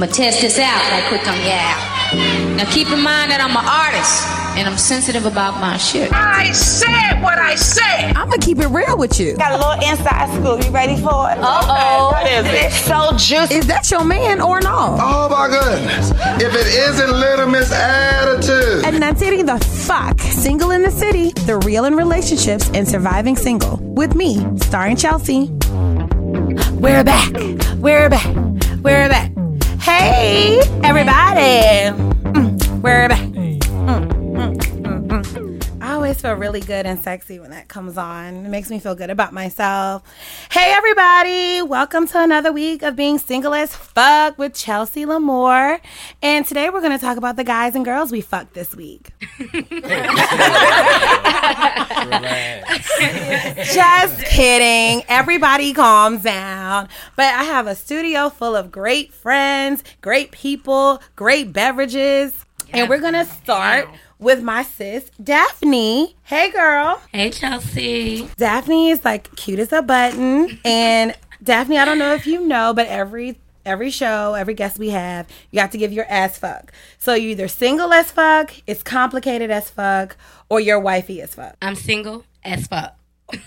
I'm gonna test this out right quick on yeah. Now keep in mind that I'm an artist and I'm sensitive about my shit. I said what I said. I'm gonna keep it real with you. Got a little inside scoop. You ready for it? Uh-oh. What is it? It's so juicy. Is that your man or not? Oh my goodness. If it isn't Little Miss Attitude. And that's it, the fuck. Single in the City, the real in relationships and surviving single. With me, starring Chelsea. We're back. We're back. We're back. Hey, everybody. Mm, We're back. Always feel really good and sexy when that comes on. It makes me feel good about myself. Hey, everybody. Welcome to another week of being single as fuck with Chelsea Lamore. And today we're going to talk about the guys and girls we fucked this week. Just kidding. Everybody calms down. But I have a studio full of great friends, great people, great beverages. And we're going to start with my sis, Daphne. Hey, girl. Hey Chelsea. Daphne is like cute as a button. And Daphne, I don't know if you know, but every every show, every guest we have, you have to give your ass fuck. So you either single as fuck, it's complicated as fuck, or you're wifey as fuck. I'm single as fuck.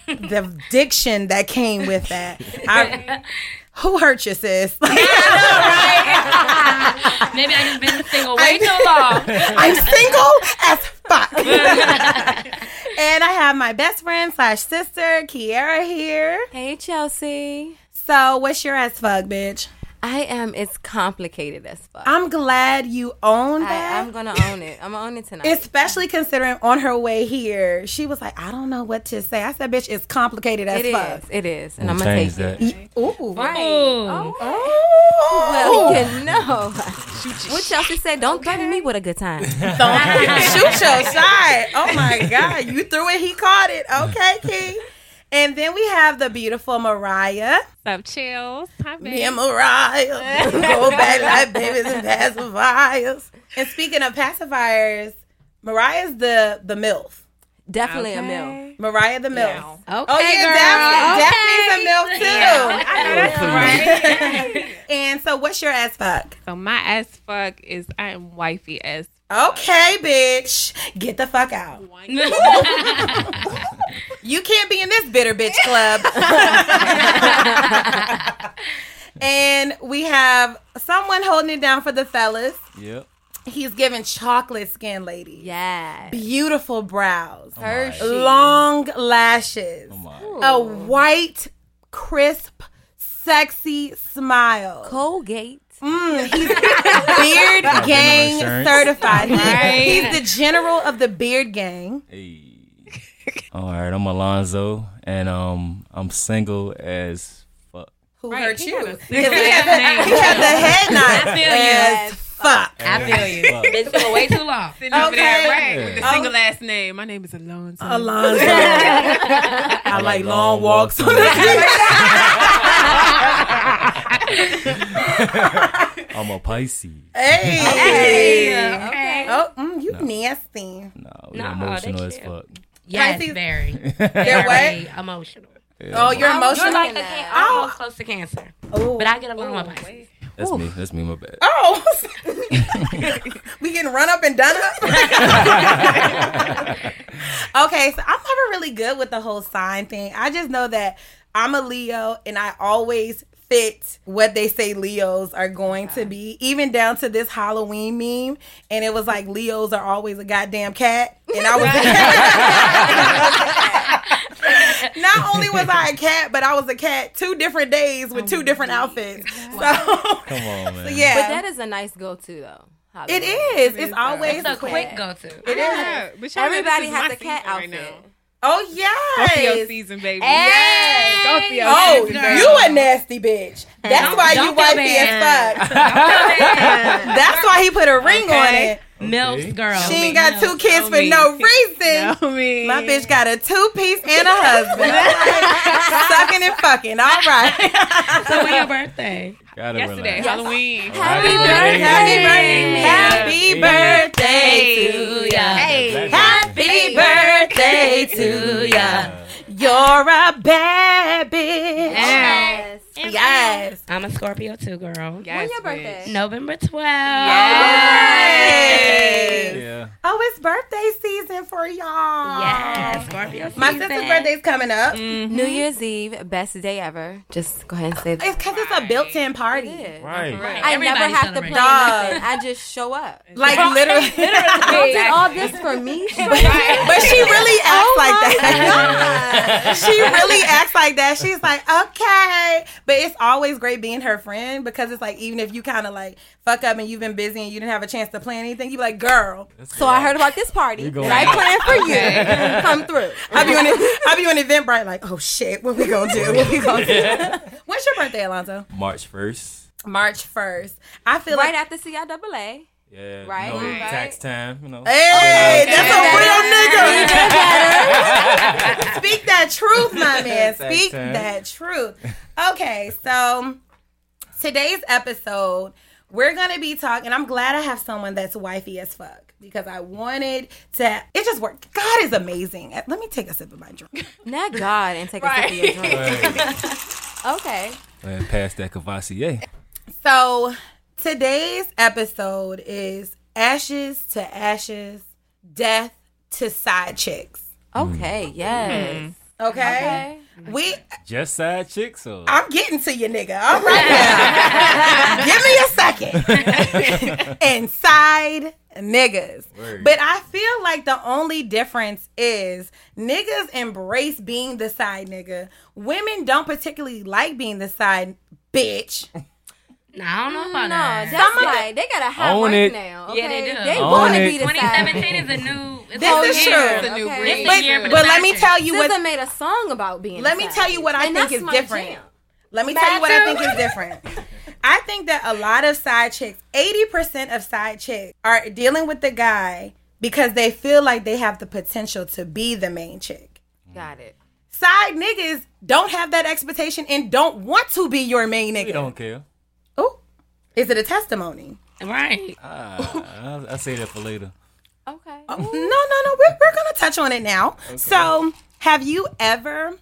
The diction that came with that. I, who hurt you, sis? Like, yeah, I know, right? Maybe I just been single way too long. I'm single as fuck. and I have my best friend slash sister, Kiera, here. Hey Chelsea. So what's your ass fuck, bitch? I am it's complicated as fuck. I'm glad you own that. I, am gonna own it. I'm gonna own it tonight. Especially considering on her way here, she was like, I don't know what to say. I said, bitch, it's complicated as It fuck. is. It is. And I'm I'm gonna change take that. it. Ooh. Right. Ooh. Oh. Well, you know. what Chelsea said, don't threaten me with a good time. Don't shoot your shot. Oh my God. You threw it, he caught it. Okay, Key. And then we have the beautiful Mariah. Sup, chills? Hi, babe. Me and Mariah. Go back like babies and pacifiers. And speaking of pacifiers, Mariah's the the MILF. Definitely a Okay. mill. Mariah the MILF. Okay, Oh yeah, girl. Daphne, Daphne's a MILF too. I know that's right. And so, what's your ass fuck? so my ass fuck is I am wifey as Okay, bitch, get the fuck out. You can't be in this bitter bitch club. and we have someone holding it down for the fellas. Yep. He's giving chocolate skin lady. Yeah. Beautiful brows. Hershey. Long lashes. Oh my. A white, crisp, sexy smile. Colgate. Mm, he's beard gang certified. He- Right. He's the general of the beard gang. Hey. All right, I'm Alonzo, and um, I'm single as fuck. Who Right, hurt he you? got a Because he had the, name. he had the head knot I feel you. as fuck. I feel you. Fuck. Been single way too long. Sitting over Okay. there, right? With the Oh. single last name. My name is Alonzo. Alonzo. I like long walks on the I'm a Pisces. Hey. Hey, okay. Oh, mm, you nasty. Nah, we No, emotional they as chill. fuck. Yes, Pisces- very. You're Very what? emotional. Oh, you're I was emotional. You're like a Looking can- at- almost close to cancer. Ooh. But I get along with Pisces. That's me. That's me. My bad. Oh, we getting run up and done up. okay, so I'm never really good with the whole sign thing. I just know that I'm a Leo, and I always fit what they say Leos are going to be, even down to this Halloween meme. And it was like Leos are always a goddamn cat, and I was. Not only was I a cat, but I was a cat two different days with two different outfits. So, Come on, man. yeah, But that is a nice go to though. it Halloween. is. It's is, always It's a quick. quick go to. It is. Yeah, but Everybody has a cat outfit. Right now. Oh Scorpio yes. season, baby. Hey! Scorpio Oh, season, baby. you a nasty bitch. That's why you don't feel wifey as fuck. That's why he put a ring on Okay. it. Milfs, girl. She ain't got two kids for me. no reason. Me. My bitch got a two piece and a husband. Sucking and fucking. All right. So when your birthday? Gotta Yesterday, relax. Halloween. Happy Happy Happy birthday. Happy birthday to ya. Hey. Happy birthday to ya. You're a bad bitch. Yes. Yes. Yes. I'm a Scorpio too, girl. Yes, When your bitch. birthday? November 12th. Yes. Yeah. Oh, it's birthday season for y'all. Yes, Scorpio My season. sister's birthday's coming up. Mm-hmm. New Year's Eve, best day ever. Just go ahead and say that. It's because it's a built-in party. It is. Right. I Everybody never have to plan nothing. I just show up. Like literally. Don't did all this for me. but she really acts Oh like that. she really acts like that. She's like, okay. But it's always great being her friend because it's like, even if you kind of like fuck up and you've been busy and you didn't have a chance to plan anything, you be like, girl, So I heard about this party You go that I out. planned for you. Come through. I be on it. I be on Eventbrite like, oh shit, what we gonna do? What we gonna do? When's your birthday, Alonzo? March first. March first. I feel Right like. after CIAA. Yeah. Right, You know, right. Tax time. You know. Hey, that's a real Even nigga. Speak that truth, my man. Speak that truth. Okay, so today's episode, we're gonna be talking. I'm glad I have someone that's wifey as fuck because I wanted to. It just worked. God is amazing. Let me take a sip of my drink. Not God and take a sip of your drink. Right. Okay. And pass that Cavassier. So today's episode is ashes to ashes, death to side chicks. Okay. Mm. Yes. Mm. Okay, Okay. we. Just side chicks or I'm getting to you, nigga. All right now. Give me a second. Inside niggas. Word. But I feel like the only difference is niggas embrace being the side nigga. Women don't particularly like being the side bitch. Nah, I don't know about No, that. that's like they got a high Own work it. now. Yeah, they do. They want to be the 2017 is a new. It's This is true. year. It's a new Okay. breed. This year for But let me tell chicks. you SZA what made a song about being. let me tell you what I And think is different. jam. Let me tell you what I think is different. I think that a lot of side chicks, 80% of side chicks are dealing with the guy because they feel like they have the potential to be the main chick. Got it. Side niggas don't have that expectation and don't want to be your main we nigga. don't care. Oh, is it a testimony? Right. Ah, I'll, I'll say that for later. Okay. No, no, no. We're, we're going to touch on it now. So, have you ever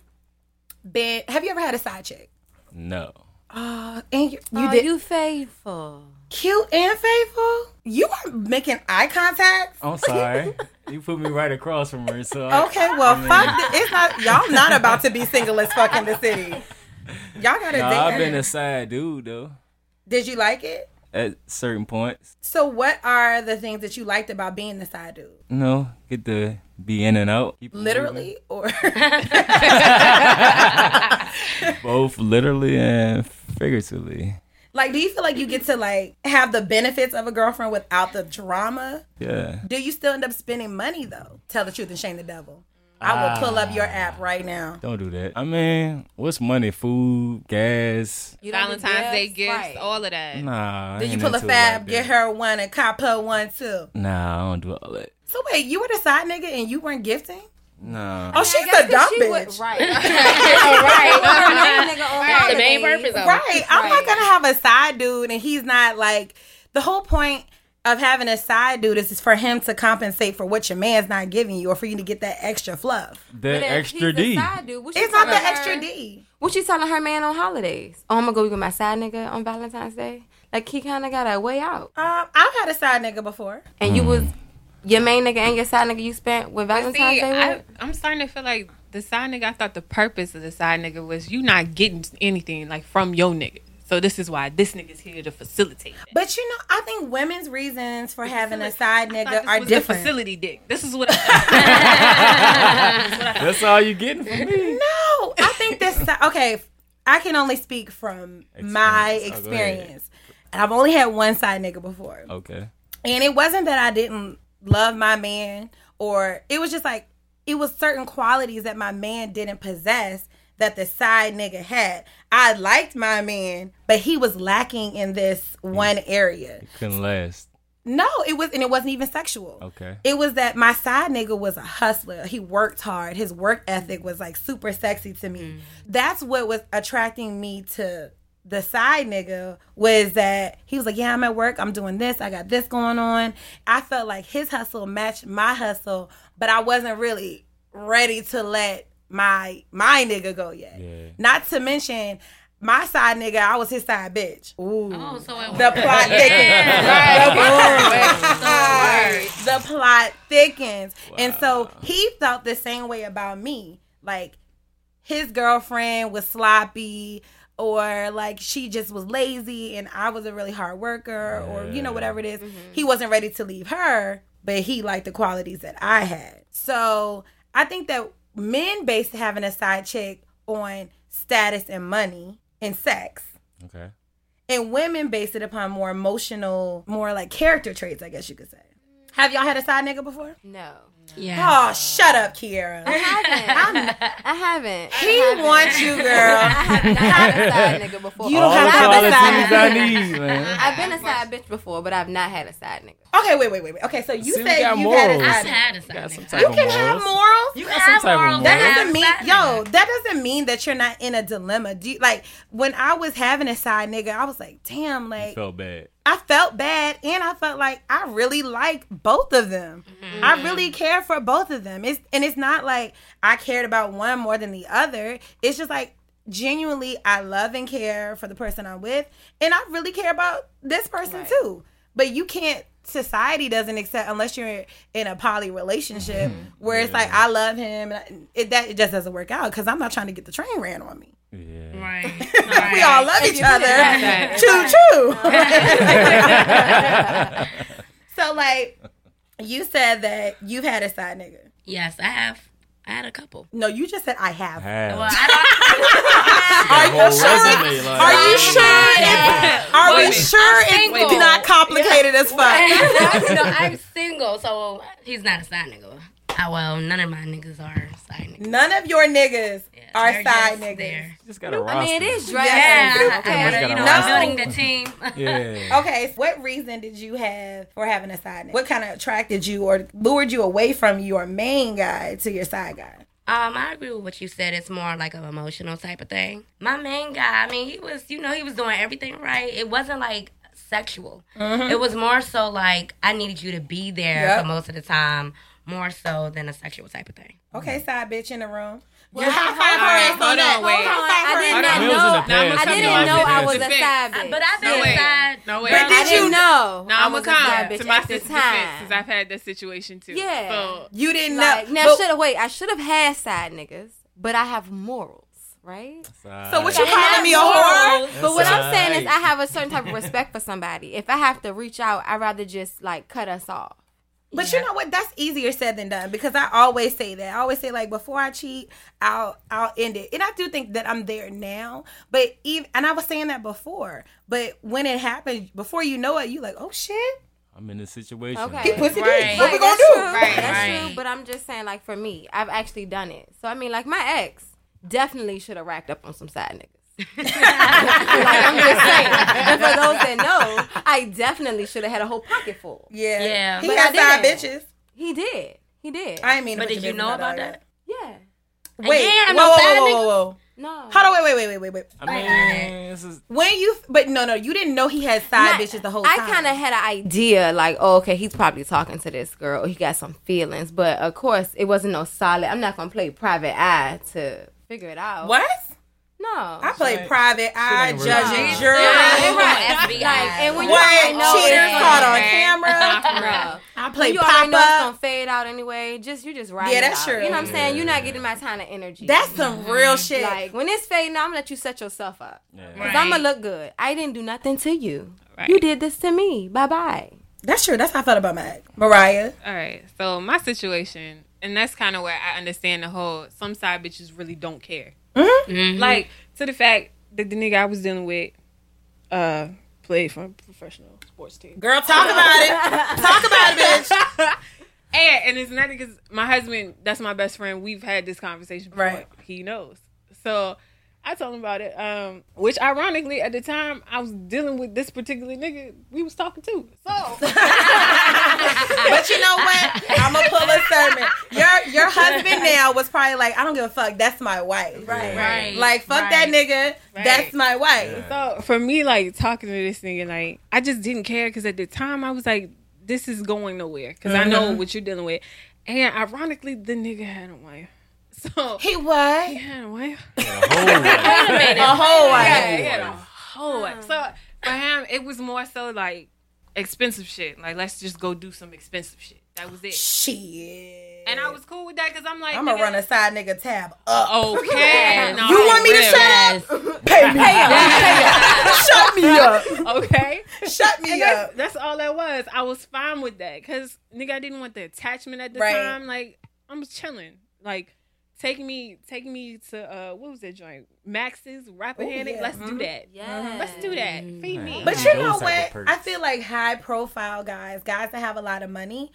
been, have you ever had a side chick? No. Uh, and you, you You did you faithful. cute and faithful? You are making eye contact? I'm sorry. you put me right across from her, so I- Okay, well, fuck. th- It's not y'all. Not about to be single as fuck in the city. Y'all gotta Nah, date. I've been a side dude though. Did you like it? At certain points, So, what are the things that you liked about being the side dude? you know, get to be in and out. Keep it Literally, or both literally and figuratively. like, do you feel like you get to like have the benefits of a girlfriend without the drama? Yeah. Do you still end up spending money though? Tell the truth and shame the devil. I will pull up ah. your app right now. Don't do that. I mean, what's money? Food, gas. You don't Valentine's Day gifts? gifts, Right. all of that. Nah. I Did you pull a fab, like get her one, and cop her one too? Nah, I don't do all that. So wait, you were the side nigga and you weren't gifting? No. Oh, she's a dumb 'cause she would- bitch. right. Right. The main purpose Right. I'm not gonna have a side dude and he's not like the whole point of having a side dude is for him to compensate for what your man's not giving you or for you to get that extra fluff. that extra D. Dude, It's not the telling extra D. What you telling her man on holidays? Oh, I'm gonna go with my side nigga on Valentine's Day. Like he kind of got a way out. Um, I've had a side nigga before. And you was your main nigga and your side nigga you spent with Valentine's See, Day I, with. I'm starting to feel like the side nigga. I thought the purpose of the side nigga was you not getting anything like from your nigga. So this is why this nigga's here to facilitate. That. But you know, I think women's reasons for having a side I nigga this are was the different. facility dick. This is what. I, That's all you getting from me. No, I think this. Okay, I can only speak from my Experience. Oh, go ahead. experience, and I've only had one side nigga before. Okay. And it wasn't that I didn't love my man, or it was just like it was certain qualities that my man didn't possess that the side nigga had. I liked my man, but he was lacking in this one area. It Couldn't last. No, it was, and it wasn't even sexual. Okay. It was that my side nigga was a hustler. He worked hard. His work ethic was like super sexy to me. Mm. That's what was attracting me to the side nigga was that he was like, Yeah, I'm at work. I'm doing this. I got this going on. I felt like his hustle matched my hustle, but I wasn't really ready to let my my nigga go yet. Yeah. Not to mention my side nigga, I was his side bitch. Oh, Ooh. Oh, so The plot thickens. The plot thickens. And so he felt the same way about me. Like his girlfriend was sloppy or like she just was lazy and I was a really hard worker or you know whatever it is. Mm-hmm. He wasn't ready to leave her, but he liked the qualities that I had. So, I think that men based having a side chick on status and money and sex Okay. and women base it upon more emotional, more like character traits, I guess you could say. Have y'all had a side nigga before? No. Yeah. Oh, shut up, Kiera. I haven't. I haven't. He I haven't. wants you, girl. I have not had a side nigga before. You don't All have the a qualities side I need, man. I've been a side bitch before, but I've not had a side nigga. Okay, wait, wait, wait, wait. Okay, so you See, we said you had a morals. I've side had a side Got some nigga. type You of can have morals. morals. You got some type morals. morals. That doesn't mean, yo, that doesn't mean that you're not in a dilemma. Do you, like when I was having a side nigga, I was like, damn, like Felt bad. I felt bad and I felt like I really like both of them. Mm-hmm. I really care for both of them. It's and it's not like I cared about one more than the other. It's just like genuinely I love and care for the person I'm with and I really care about this person too. But you can't society doesn't accept unless you're in a poly relationship mm-hmm. where it's like I love him and I- it that it just doesn't work out cuz I'm not trying to get the train ran on me. Yeah. Right. We all love each other. that. Choo choo. so like you said that you've had a side nigga. Yes, I have. I had a couple. No, you just said I have. Have. Well, I Are you sure? resume, like- Are you sure? don't. Are we sure it's not complicated as fuck? no, I'm single, so he's not a side nigga. Ah, well, none of my niggas are side niggas. None of your niggas are They're side just niggas. there. Just got a roster. I mean, it is Yeah. Yeah, Okay. I gotta, you know, gotta I'm roster. building the team. Yeah. Okay, so what reason did you have for having a side nigga? What kind of attracted you or lured you away from your main guy to your side guy? Um, I agree with what you said. It's more like an emotional type of thing. My main guy, I mean, he was, you know, he was doing everything right. It wasn't like sexual. It was more so like I needed you to be there Yep. for most of the time, more so than a sexual type of thing. Okay, side bitch in the room. Well, you high hold five her ass on hold that. on, wait. High five I did ass. not It was in the know. I'ma I come didn't know I was a defense. side bitch. But I've been No, wait. side. No, wait. But I did you- know. No, I I'm gonna a side come to my at the sister's defense time. since I've had that situation too. Yeah. So You didn't Like, know. now, should have wait. I should have had side niggas, but I have morals, right? so what you I calling me a whore? But what I'm saying is, I have a certain type of respect for somebody. If I have to reach out, I'd rather just like cut us off. But you know what? That's easier said than done because I always say that. I always say like before I cheat, I'll I'll end it. And I do think that I'm there now. But even and I was saying that before. But when it happened, before you know it, you like, oh shit, I'm in this situation. Okay. he pussy Right. deep. What we gonna that's do? True. Right, that's right. true. But I'm just saying, like for me, I've actually done it. So I mean, like my ex definitely should have racked up on some side niggas. Like I'm just saying. And for those that know, I definitely should have had a whole pocket full. Yeah, Yeah. He But had I side bitches. He did. He did. I mean. But did you know about out that? yeah. Wait, you whoa, whoa, whoa, whoa, whoa. No. Hold on, wait, wait, wait, wait, wait, wait. I mean, this is When you, but no, no, you didn't know he had side Not- bitches the whole time. I kind of had an idea, like, oh, okay, he's probably talking to this girl. He got some feelings, but of course, it wasn't no solid. I'm not gonna play private eye to figure it out. what? No. I played private eye, ain't judge and jury. Yeah, right. FBI. Like, and when you Wait, know cheaters caught on camera. No. I When played you already pop know it's gonna up. fade out anyway. Just you just ride Yeah, that's out. true. You know what I'm saying? You're not getting my kind of energy. That's some real mm-hmm. shit. like when it's fading, I'm gonna let you set yourself up. yeah. Cause I'm gonna look good. I didn't do nothing to you. Right. You did this to me. Bye bye. That's true. That's how I felt about Mac. Mariah. All right. So my situation, and that's kind of where I understand the whole. Some side bitches really don't care. Mm-hmm. Like to the fact that the nigga I was dealing with, uh, played for a professional sports team. Girl, talk about it. Talk about it, bitch. And, and it's not because my husband, that's my best friend. We've had this conversation before. Right. He knows. So I told him about it. Um, which ironically, at the time I was dealing with this particular nigga, we was talking to. So But you know what? I'm gonna pull a sermon. Your your husband now was probably like, I don't give a fuck. That's my wife. Right. Right. Like fuck that Right. nigga. That's my wife. So for me, like talking to this nigga, like I just didn't care because at the time I was like, this is going nowhere because I know what you're dealing with. And ironically, the nigga had a wife. So He what? yeah, well, A whole wife. yeah, he had a whole wife. So for him, it was more so like expensive shit. Like let's just go do some expensive shit. That was it. Shit. And I was cool with that because I'm like, I'm gonna run a side nigga tab up. Okay. no, You want me to real. shut up? Pay me. Shut me up. Okay. Shut me And up. that's, that's all that was. I was fine with that because nigga, I didn't want the attachment at the Right. time. Like I'm just chilling. Like taking me, taking me to uh, what was that joint? Max's Rappahannock. yeah. Let's do that. Yeah. Let's do that. Feed me. But you know what? I feel like high profile guys, guys that have a lot of money,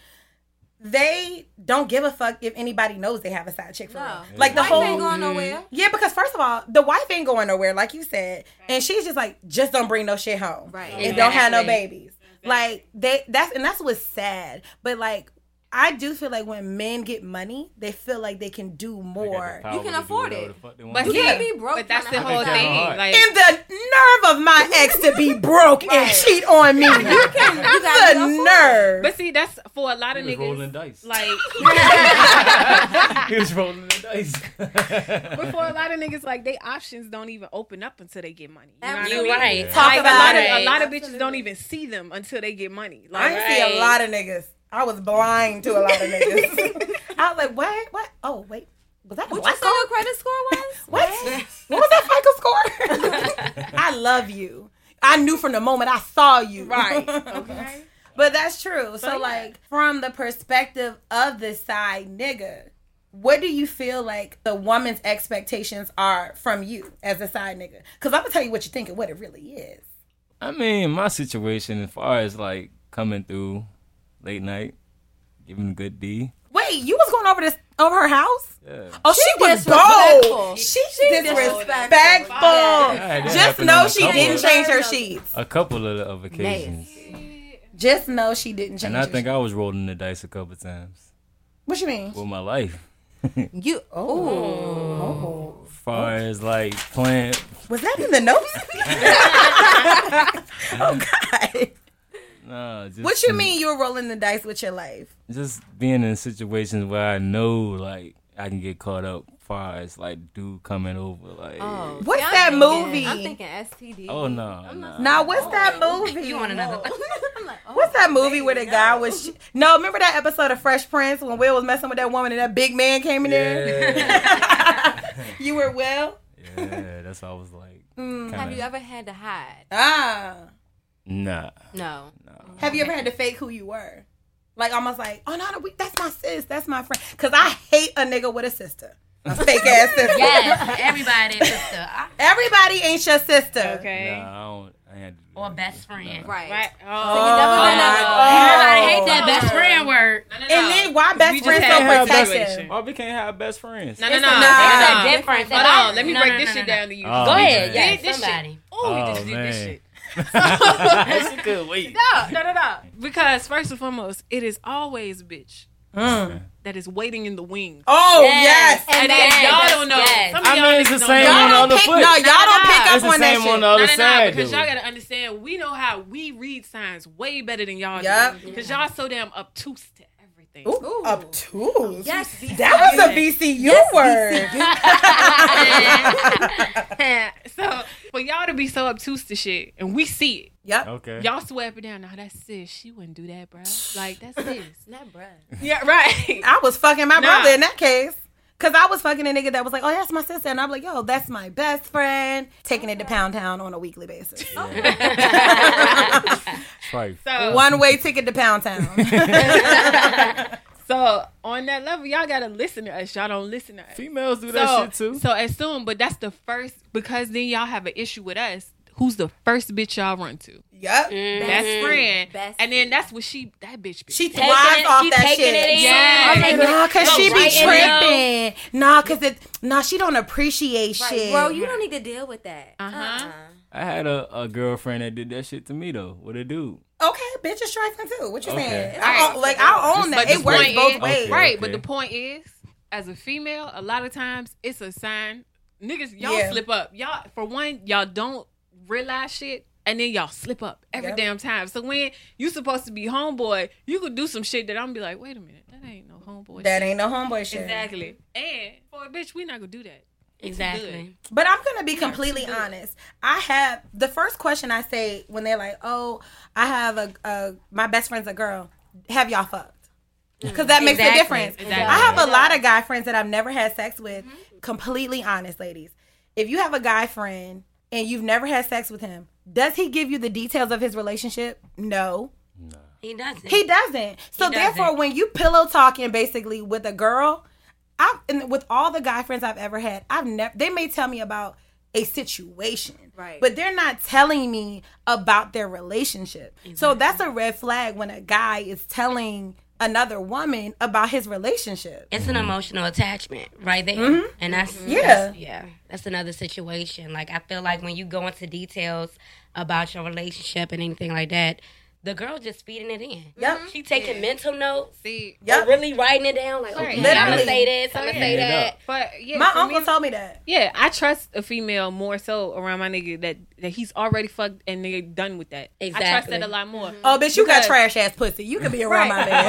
they don't give a fuck if anybody knows they have a side chick for No. real. Like the Wife whole ain't going nowhere. Yeah, because first of all, the wife ain't going nowhere, like you said, and she's just like, just don't bring no shit home, Right. And don't have no Exactly. babies. Like they, that's and that's what's sad. But like, I do feel like when men get money, they feel like they can do more. You can afford it. But You yeah, can't be broke. but that's the whole thing. hard. Like And the nerve of my ex to be broke and cheat on me. You gotta the nerve. But see, that's for a lot of He was rolling niggas. dice. Like, he was rolling the dice. but for a lot of niggas, like they options don't even open up until they get money. You know what I You mean? right. Talk Like, about a lot it. of a lot of bitches don't even see them until they get money. I Like, ain't see a lot of niggas. I was blind to a lot of niggas. I was like, what? What? Oh, wait. Was that What you black say your credit score was? What? what was that FICO score? I love you. I knew from the moment I saw you. right? Okay. But that's true. So, yeah. like, from the perspective of the side nigga, what do you feel like the woman's expectations are from you as a side nigga? Because I'm gonna tell you what you think and what it really is. I mean, my situation as far as like coming through late night, giving a good D. Wait, you was going over this over her house? Yeah. Oh, she, was disrespectful. bold. She, disrespectful. disrespectful. Yeah, Just know she didn't change her sheets. A couple of, of occasions. Just know she didn't change. And I think sheets. I was rolling the dice a couple times What you mean? with my life. You. Oh, As far as like playing, was that in the notes? oh God. Nah, just What you mean you were rolling the dice with your life? Just being in situations where I know like I can get caught up. Far as like dude coming over, like Oh, What's see, I'm that thinking- movie? I'm thinking STD. oh no, no. Now, what's that movie? You want another? I'm like, oh, What's that movie where the guy was? No, remember that episode of Fresh Prince when Will was messing with that woman and that big man came in there? You were Will. yeah, that's what I was like. Mm. Have kinda- you ever had to hide? Ah. Nah, No. Have you ever had to fake who you were? Like almost like, oh no, no, we, that's my sis, that's my friend. Cause I hate a nigga with a sister, a fake ass sister. Yes, everybody, sister, I- Everybody ain't your sister. Okay. nah, I don't. I had to or best friend. Right. Right. So Oh. you never been Everybody Oh. hate that best friend word. And then why best We just friends had so her protective? Why oh, we can't have best friends? No, no, no. a- no, Nah. no, It's no. a difference. Hold on. Let me No, break no, this no, shit no, no. down to you. Oh, Go ahead. man. Yeah, this somebody. Oh, we Oh, just did this man. shit. That's a good wait. No, no, no, no. Because first and foremost, it is always a bitch mm. that is waiting in the wings. Oh yes. And then yes, y'all don't know. yes. Some of y'all mean, it's the don't same on the other pick, foot. no, y'all don't pick It's up It's the on that same shit. on the other side. because y'all gotta understand, we know how we read signs way better than y'all Yup. do. Because y'all so damn obtuse to everything. Ooh, obtuse. Yes, That was a VCU word. so for y'all to be so obtuse to shit, and we see it, Yep. Okay. y'all swear it down. Now that's sis. She wouldn't do that, bro. Like that's sis. Not bruh. yeah, right. I was fucking my Nah. brother in that case. Cause I was fucking a nigga that was like, oh, that's my sister. And I'm like, yo, that's my best friend. Taking it to Pound Town on a weekly basis. Trife. So One way ticket to Pound Town. So on that level, y'all gotta listen to us. Y'all don't listen to us. Females do that shit too. So assume, but that's the first because then y'all have an issue with us. Who's the first bitch y'all run to? yep. Best friend. Best and then that's what she that bitch. Be. She Taking thrives it, off she that taking shit. it in. Yeah. Taking it- Nah, cause she be Right in tripping. Nah, cause it. Nah, she don't appreciate Right, shit. bro, you don't need to deal with that. Uh-huh. Uh-uh. I had a, a girlfriend that did that shit to me though. With a dude. okay, bitch is trifling too. What you Okay. saying? Right. I, own- like I own that. It works both is- ways. Okay. Right, but the point is, as a female, a lot of times it's a sign. Niggas, y'all Yeah. slip up. Y'all, for one, y'all don't realize shit and then y'all slip up every Yep. damn time. So when you supposed to be homeboy, you could do some shit that I'm be like, wait a minute, that ain't no homeboy. That shit. ain't no homeboy shit. exactly. And for a bitch, we not gonna do that. Exactly. But I'm gonna be completely honest. I have the first question I say when they're like, "Oh, I have a, a my best friend's a girl. Have y'all fucked?" Mm. Because that makes Exactly. a difference. Exactly. I have a lot of guy friends that I've never had sex with. Mm-hmm. Completely honest, ladies. If you have a guy friend and you've never had sex with him, does he give you the details of his relationship? No. No. He doesn't. He doesn't. So He doesn't. therefore, when you pillow talking basically with a girl, I and with all the guy friends I've ever had, I've never. They may tell me about a situation, Right. But they're not telling me about their relationship. So that's a red flag when a guy is telling another woman about his relationship. it's an emotional attachment right there and that's Mm-hmm. Yeah. that's- yeah that's another situation like i feel like when you go into details about your relationship and anything like that the girl just feeding it in Yep. Mm-hmm. she taking mental notes See, Yep. or really writing it down like okay i'm gonna say this i'm gonna say that but yeah, My uncle me- told me that. Yeah, I trust a female more so around my nigga that, that he's already fucked and they're done with that. Exactly. I trust that a lot more. Mm-hmm. Oh, bitch, you got trash ass pussy. You can be around my man.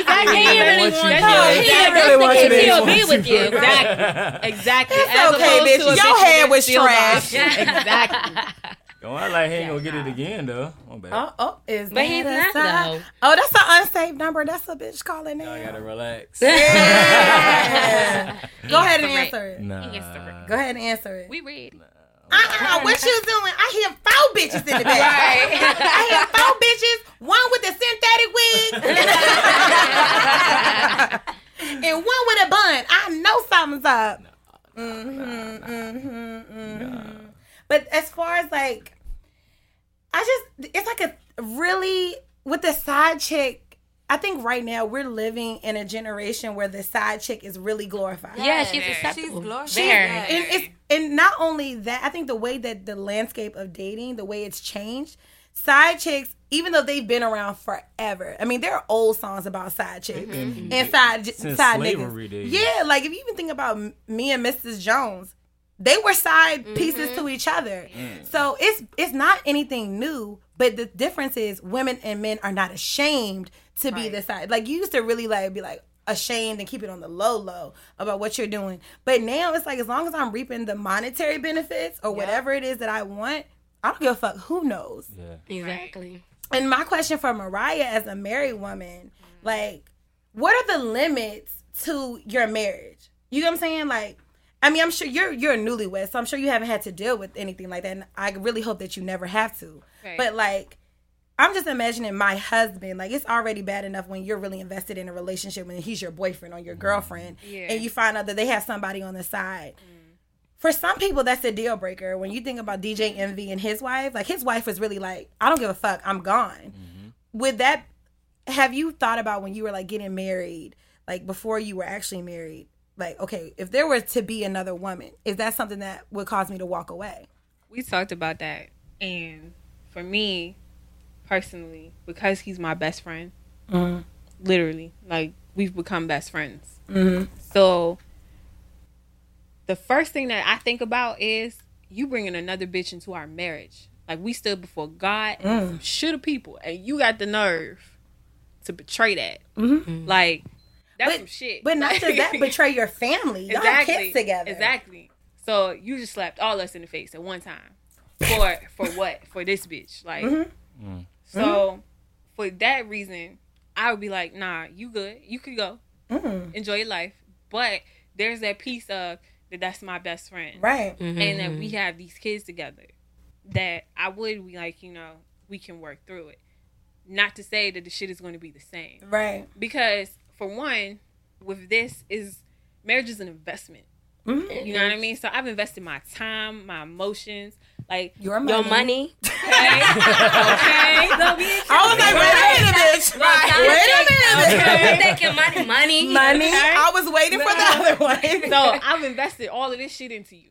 Exactly. He ain't really What you want to. He ain't really want you really to want to be with you. Exactly. Exactly. It's okay, bitch. Your bitch hair was trash. exactly. Don't act like he ain't gonna get it again though. My bad. oh, oh, is But he's that a not, sign? though. Oh, that's an unsaved number. That's a bitch calling in. I gotta relax. Yeah. Go ahead and Correct. answer it. Nah. Go ahead and answer it. We read. Uh-uh, what you doing? I hear four bitches in the back. I hear four bitches, one with a synthetic wig, and one with a bun. I know something's up. hmm hmm hmm But as far as like, I just, it's like a really, with the side chick, I think right now we're living in a generation where the side chick is really glorified. yeah she's She's acceptable glorified. Very. Yeah. and it's and not only that, I think the way that the landscape of dating, the way it's changed, side chicks, even though they've been around forever. I mean, there are old songs about side chicks and side Since side slavery niggas. days. Yeah, like if you even think about me and Mrs. Jones, they were side pieces mm-hmm. to each other. Mm. So it's it's not anything new, but the difference is women and men are not ashamed to be the side. Like you used to really like be like ashamed and keep it on the low low about what you're doing. But now it's like as long as I'm reaping the monetary benefits or whatever it is that I want, I don't give a fuck who knows. Yeah. exactly And my question for Mariah as a married woman, mm. like, what are the limits to your marriage? You know what I'm saying? Like, I mean, I'm sure you're you're a newlywed, so I'm sure you haven't had to deal with anything like that. And I really hope that you never have to. Right. But like, I'm just imagining my husband. Like, it's already bad enough when you're really invested in a relationship when he's your boyfriend or your mm-hmm. girlfriend, Yeah. and you find out that they have somebody on the side. Mm. For some people, that's a deal breaker. When you think about DJ Envy and his wife, like his wife was really like, I don't give a fuck, I'm gone. Mm-hmm. With that, have you thought about when you were like getting married, like before you were actually married? Like, okay, if there were to be another woman, is that something that would cause me to walk away? We talked about that. And for me, personally, because he's my best friend, mm-hmm. literally, like, we've become best friends. Mm-hmm. So the first thing that I think about is you bringing another bitch into our marriage. Like we stood before God, and mm. some shit of people, and you got the nerve to betray that. Mm-hmm. Like that's But- some shit. But not just that, betray your family. Y'all have kids together. Exactly. So you just slapped all us in the face at one time. For for what? For this bitch. Like Mm-hmm. so for that reason, I would be like, nah, you good. You could go. Mm-hmm. Enjoy your life. But there's that piece of that that's my best friend. Right. And that we have these kids together. That I would be like, you know, we can work through it. Not to say that the shit is going to be the same Right. because for one with this is marriage is an investment Mm-hmm. you know what i mean so i've invested my time my emotions like Your money. your money okay okay don't be I was like, wait a minute, bitch. Wait a minute. I'm thinking money money Money. I was waiting for the other one. so i've invested all of this shit into you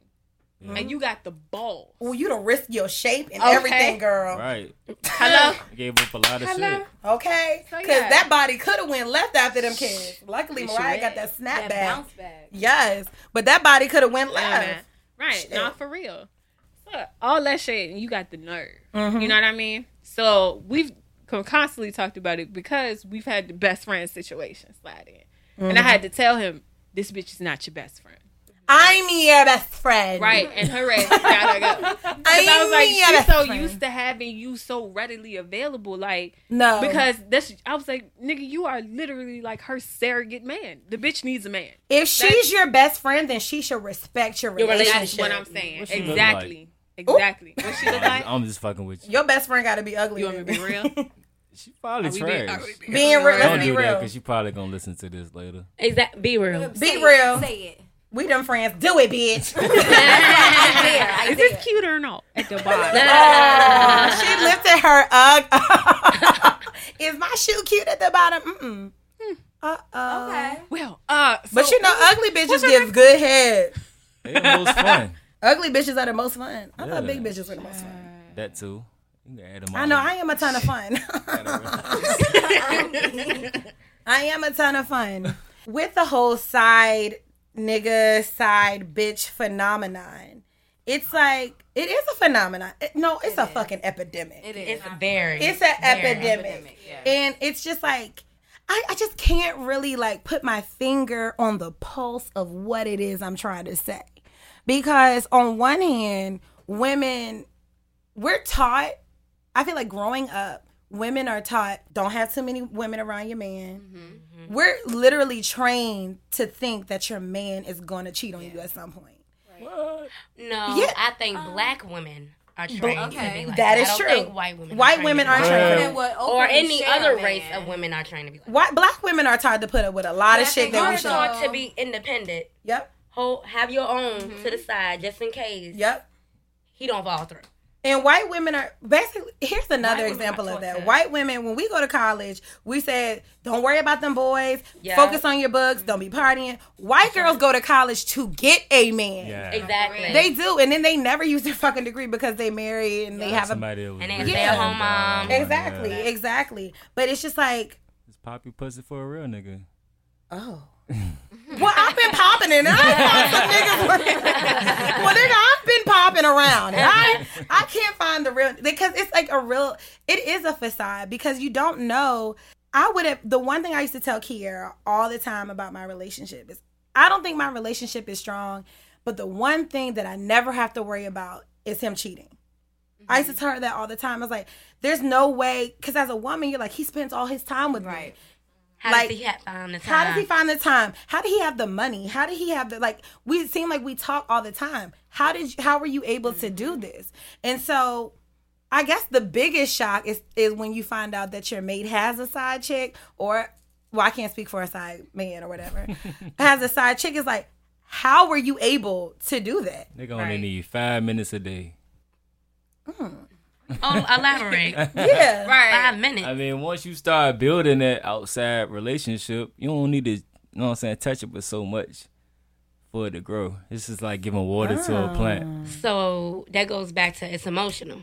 and you got the balls Well, you don't risk your shape and Okay. everything, girl. Right. hello Gave up a lot of shit. Okay, So, because yeah. that body could have went left after them kids. Luckily, It Mariah sure got that snap That back. bounce back. Yes, but that body could have went Yeah, left. right Shit. not for real so all that shit, and you got the nerve. Mhm. You know what I mean? So we've constantly talked about it because we've had the best friend situation slide in, and I Mhm. had to tell him this bitch is not your best friend. I'm your best friend. Right, and her ass gotta go. 'Cause I I'm was like, your she's best so friend. used to having you so readily available, like No. because that's. I was like, nigga, you are literally like her surrogate man. The bitch needs a man. If she's your best friend, then she should respect your Your relationship. relationship. That's what I'm saying. What Exactly. like? Exactly. What she look like? I'm just fucking with you. Your best friend got to be ugly. You want me to be real? She probably Are we being- trash. being- Being real, Don't be do that real. because she probably gonna listen to this later. Exact. Be real. Be real. Say it. We them friends. Do it, bitch. Is this cute or not? At the bottom. Oh, she lifted her ugh. Is my shoe cute at the bottom? Mm-mm. Uh oh. Okay. Well, uh, But you know, ugly bitches give good head. They the most fun. Ugly bitches are the most fun. I thought Yeah. big bitches were the most fun. That too. You can add them I know. I am a ton of fun. I am a ton of fun. With the whole side nigga, side bitch phenomenon, it's like it is a phenomenon. It- no, it's a fucking epidemic. It is. It's very. It's an very epidemic. And it's just like I, I just can't really like put my finger on the pulse of what it is I'm trying to say. Because on one hand, women we're taught I feel like growing up, women are taught don't have too many women around your man. Mm-hmm. Mm-hmm. We're literally trained to think that your man is going to cheat on you at some point. What? No, Yeah. I think um, black women are trained to okay. be like That that. is I don't true. think white women. White are women trained to aren't trained. that. Or any other a race of women are trained to be like. White black women are taught to put up with a lot of Yeah, shit they that we are, should. though. taught to be independent. Yep. Hold, have your own to the mm-hmm. side just in case Yep. he don't fall through. And white women are basically here's another White example of that. White women, when we go to college, we said, Don't worry about them boys. Yeah. Focus on your books. Don't be partying. White girls go to college to get a man. Yeah. Exactly. They do, and then they never use their fucking degree because they marry and they have a Somebody that was And they rich stay at home mom. Um, exactly, yeah. exactly. But it's just like, It's poppy pussy for a real nigga. oh. Well, I've been popping and I find some niggas. well, nigga, I've been popping around. And I I can't find the real because it's like a real. It is a facade because you don't know. I would have the one thing I used to tell Kiera all the time about my relationship is I don't think my relationship is strong, but the one thing that I never have to worry about is him cheating. I used to mm-hmm. tell her that all the time. I was like, "There's no way," because as a woman, you're like, he spends all his time with me. Right. How like, does he have found the time? How does he find the time? How did he have the money? How did he have the like? We seem like we talk all the time. How did you, how were you able to do mm-hmm. this? And so, I guess the biggest shock is is when you find out that your mate has a side chick, or well, I can't speak for a side man or whatever, has a side chick. Is like, how were you able to do that? Nigga only need five minutes a day. Mm. Oh, elaborate. Yeah, Right. Five minutes. I mean, once you start building that outside relationship, you don't need to, you know what I'm saying, touch it with so much for it to grow. It's just like giving water to a Ah. plant. So that goes back to it's emotional.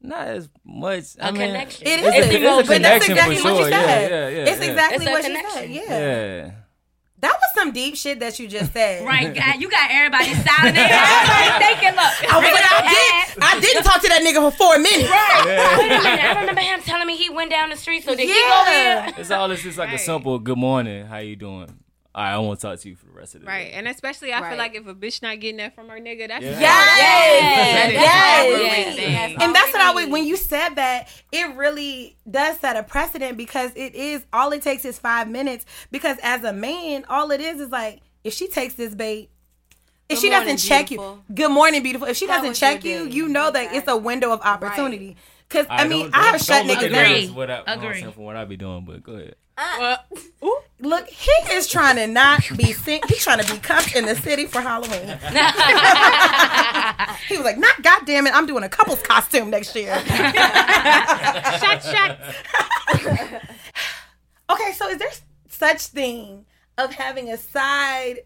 Not as much. A I mean, connection. It is. It's It's a but that's connection exactly for what you sure. Yeah, said. yeah, yeah, it's yeah. exactly It's a what you said. Yeah. Yeah. That was some deep shit that you just said. Right, God, you got everybody sounding. Everybody thinking, look. I was like, I did. I didn't talk to that nigga for four minutes. Right. Wait a minute. I remember him telling me he went down the street. So did he go Yeah. here? It's all it's just like a simple good morning. How you doing? All right, I won't talk to you for the rest of the Right. day. And especially, I Right. feel like if a bitch not getting that from her nigga, that's Yeah. Yes. That is Yes. everything. Yes. And that's what I would when you said that, it really does set a precedent because it is all it takes is five minutes. Because as a man, all it is is like if she takes this bait, if Good she doesn't check beautiful. you, good morning, beautiful. If she How doesn't check you, you know that it's a window of opportunity. Because I, All right, mean, don't- I have don't- shut don't look niggas at down. me as what I, you know what I'm Agree. saying, from what I be doing, but go ahead. Uh, look, he is trying to not be seen. He's trying to be cuffed in the city for Halloween. he was like, "Not goddamn it, I'm doing a couple's costume next year." shut, shot. okay, so is there such thing of having a side?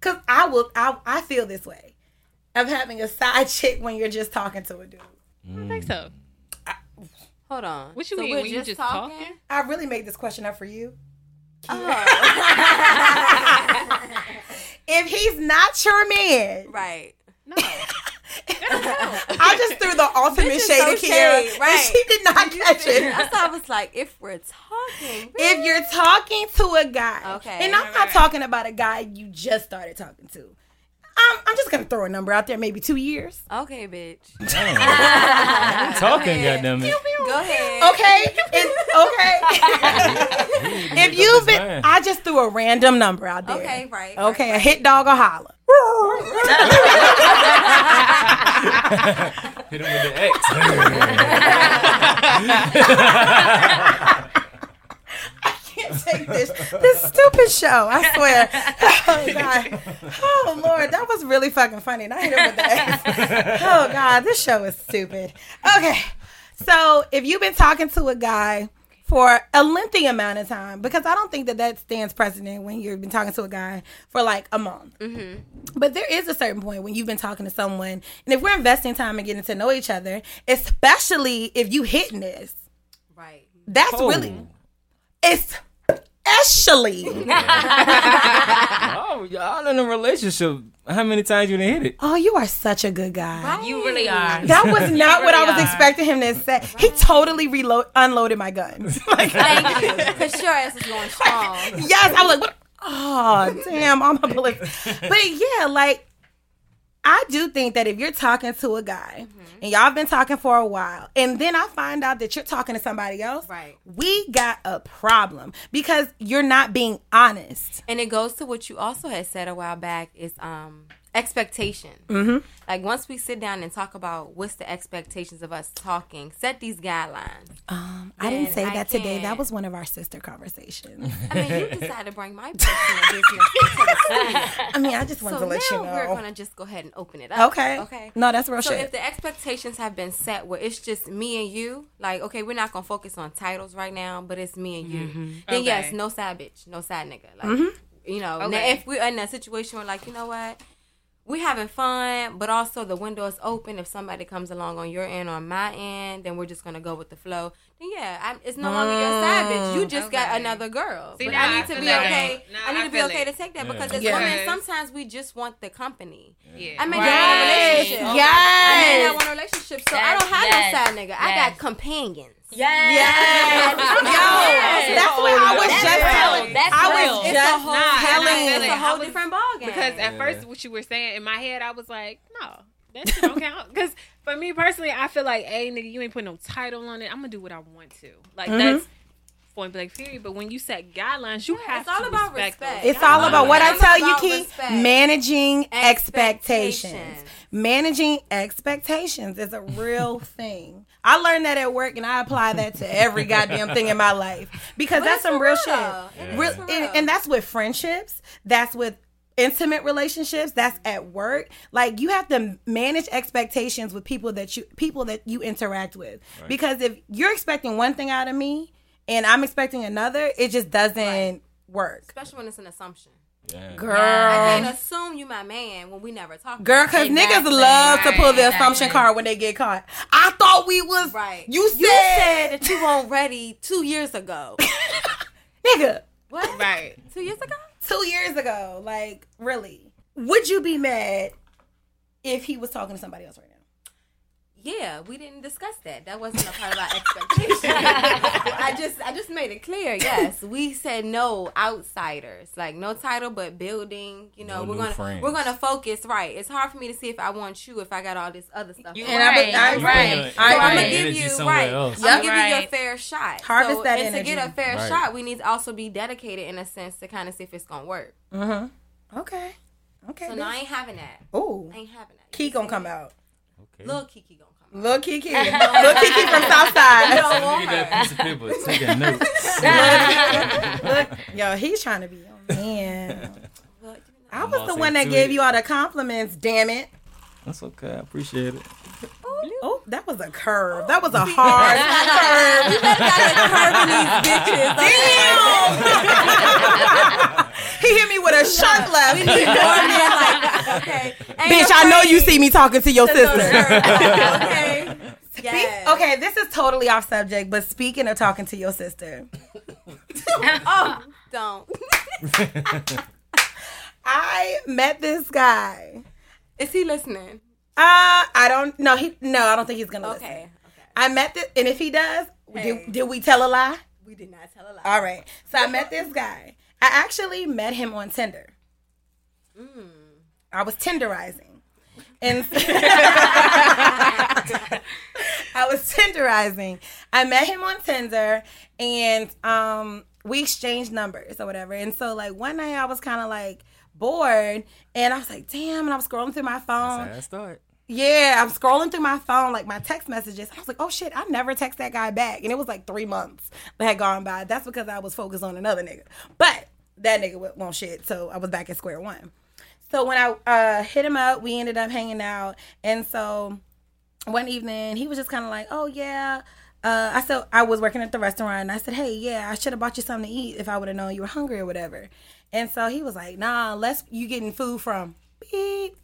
Because I will, I, I feel this way of having a side chick when you're just talking to a dude. I don't think so. Hold on. What you So mean we're when you just talking? I really made this question up for you. Oh. if he's not your man, Right. No. I just threw the ultimate shade so at Kiera, shade, right. and she did not catch it. That's why I was like, if we're talking, if you're talking to a guy, Okay. and I'm not talking about a guy you just started talking to. I'm, I'm just gonna throw a number out there, maybe two years. okay, bitch, I'm talking, goddamn it. go ahead. Okay, and, okay. if you've been, man. I just threw a random number out there. Okay, right, Okay, a hit dog or holler. Hit him with the X. can't take this this stupid show. I swear. Oh God. Oh Lord, that was really fucking funny. And I hit him with the X. Oh God, this show is stupid. Okay, so if you've been talking to a guy for a lengthy amount of time, because I don't think that that stands precedent when you've been talking to a guy for like a month. Mm-hmm. But there is a certain point when you've been talking to someone, and if we're investing time and getting to know each other, especially if you hitting this, Right. that's really oh. Especially. Oh, y'all in a relationship. How many times you done hit it? Oh, you are such a good guy. You really are. That was not what I was are. expecting him to say. He totally reload unloaded my guns. Like, Thank you, because your ass is going strong. yes, I was like, what? Oh, damn, I'm a bullet. But yeah, like, I do think that if you're talking to a guy and y'all have been talking for a while, and then I find out that you're talking to somebody else, Right. we got a problem because you're not being honest. And it goes to what you also had said a while back is um expectation. Mm-hmm. Like once we sit down and talk about what's the expectations of us talking, set these guidelines. Um, I didn't say I that today. That was one of our sister conversations. I mean, you decided to bring my personal business into. I mean, I just wanted So to let now you know. we're gonna just go ahead and open it up. Okay. Okay. No, that's real So shit. if the expectations have been set where it's just me and you, like okay, we're not gonna focus on titles right now, but it's me and you. Then Okay. yes, no side bitch, no side nigga. Like Mm-hmm. you know, now Okay. if we're in a situation where like you know what. We having fun, but also the window is open. If somebody comes along on your end or on my end, then we're just gonna go with the flow. Then yeah, I'm, it's no longer your side bitch. You just got another girl. See, but now I I need to feel be that. okay. Now I need I to be okay it. to take that because as Yeah. women, sometimes we just want the company. Yeah. I may Right. not want a relationship. Yes. I may not want a relationship, so I don't have yes, no side nigga. I got companions. Yes. Yo, that's what I was That's just real. telling. That's I real. was It's a whole, Nah, telling. I it's a whole was- different ballgame. Because at first, what you were saying in my head, I was like, no, that shit don't count. Because for me personally, I feel like, hey, nigga, you ain't putting no title on it. I'm gonna do what I want to. Like mm-hmm. that's point blank period. But when you set guidelines, you have it's all to about respect respect. It's all about what I tell you, about Key. Managing expectations. Expectations. Managing expectations is a real thing. I learned that at work, and I apply that to every goddamn thing in my life because But that's some real real. shit. It is Real- and, and that's with friendships. That's with intimate relationships that's at work like you have to manage expectations with people that you people that you interact with because if you're expecting one thing out of me and i'm expecting another it just doesn't work especially when it's an assumption. Yeah. girl I can't assume you my man when we never talk. Girl, cause niggas Exactly. love to pull the assumption exactly. card when they get caught. I thought we was Right. You said, You said that you weren't ready two years ago. nigga, What? Right. Two years ago? Two years ago. Like, really? Would you be mad if he was talking to somebody else right now? Yeah, we didn't discuss that. That wasn't a part of our expectation. I just I just made it clear. Yes, we said no outsiders, like no title, but building. You know, No we're gonna we're gonna focus. Right. It's hard for me to see if I want you if I got all this other stuff. You And I right. be- I you agree. right. I So I'm gonna give you right. else. I'm gonna give Yep. you a fair shot. Harvest so, that and to get a fair Right. shot, we need to also be dedicated in a sense to kind of see if it's gonna work. Mhm. Okay. Okay. So now I ain't having that. Oh, I ain't having that. Key gonna come out. Okay. Little Kiki gonna out. Little Kiki. Little Kiki from Southside. don't want Look at that piece of paper. Taking notes. Look, yo, he's trying to be your man. I was about the one that gave years. you all the compliments, damn it. That's okay. I appreciate it. Oh, oh that was a curve. That was a hard curve. Damn. he hit me with a sharp left. okay. Bitch, I know you see me talking to your sister. okay. Yes. Okay, this is totally off subject, but speaking of talking to your sister, Oh, don't. I met this guy. Is he listening? Uh, I don't. No, he. No, I don't think he's gonna Okay. listen. Okay. I met this, and if he does, Hey. did, did we tell a lie? We did not tell a lie. All right. So I met this guy. I actually met him on Tinder. I was tenderizing. And I was tenderizing. I met him on Tinder and um we exchanged numbers or whatever. And so like one night I was kind of like bored and I was like, damn, and I was scrolling through my phone. That's how I start. Yeah, I'm scrolling through my phone, like my text messages. I was like, oh shit, I never text that guy back. And it was like three months that had gone by. That's because I was focused on another nigga. But that nigga won't shit. So I was back at square one. So when I uh, hit him up, we ended up hanging out. And so one evening, he was just kind of like, oh yeah. Uh, I said I was working at the restaurant, and I said, "Hey, yeah, I should have bought you something to eat if I would have known you were hungry or whatever." And so he was like, "Nah, let's you getting food from beep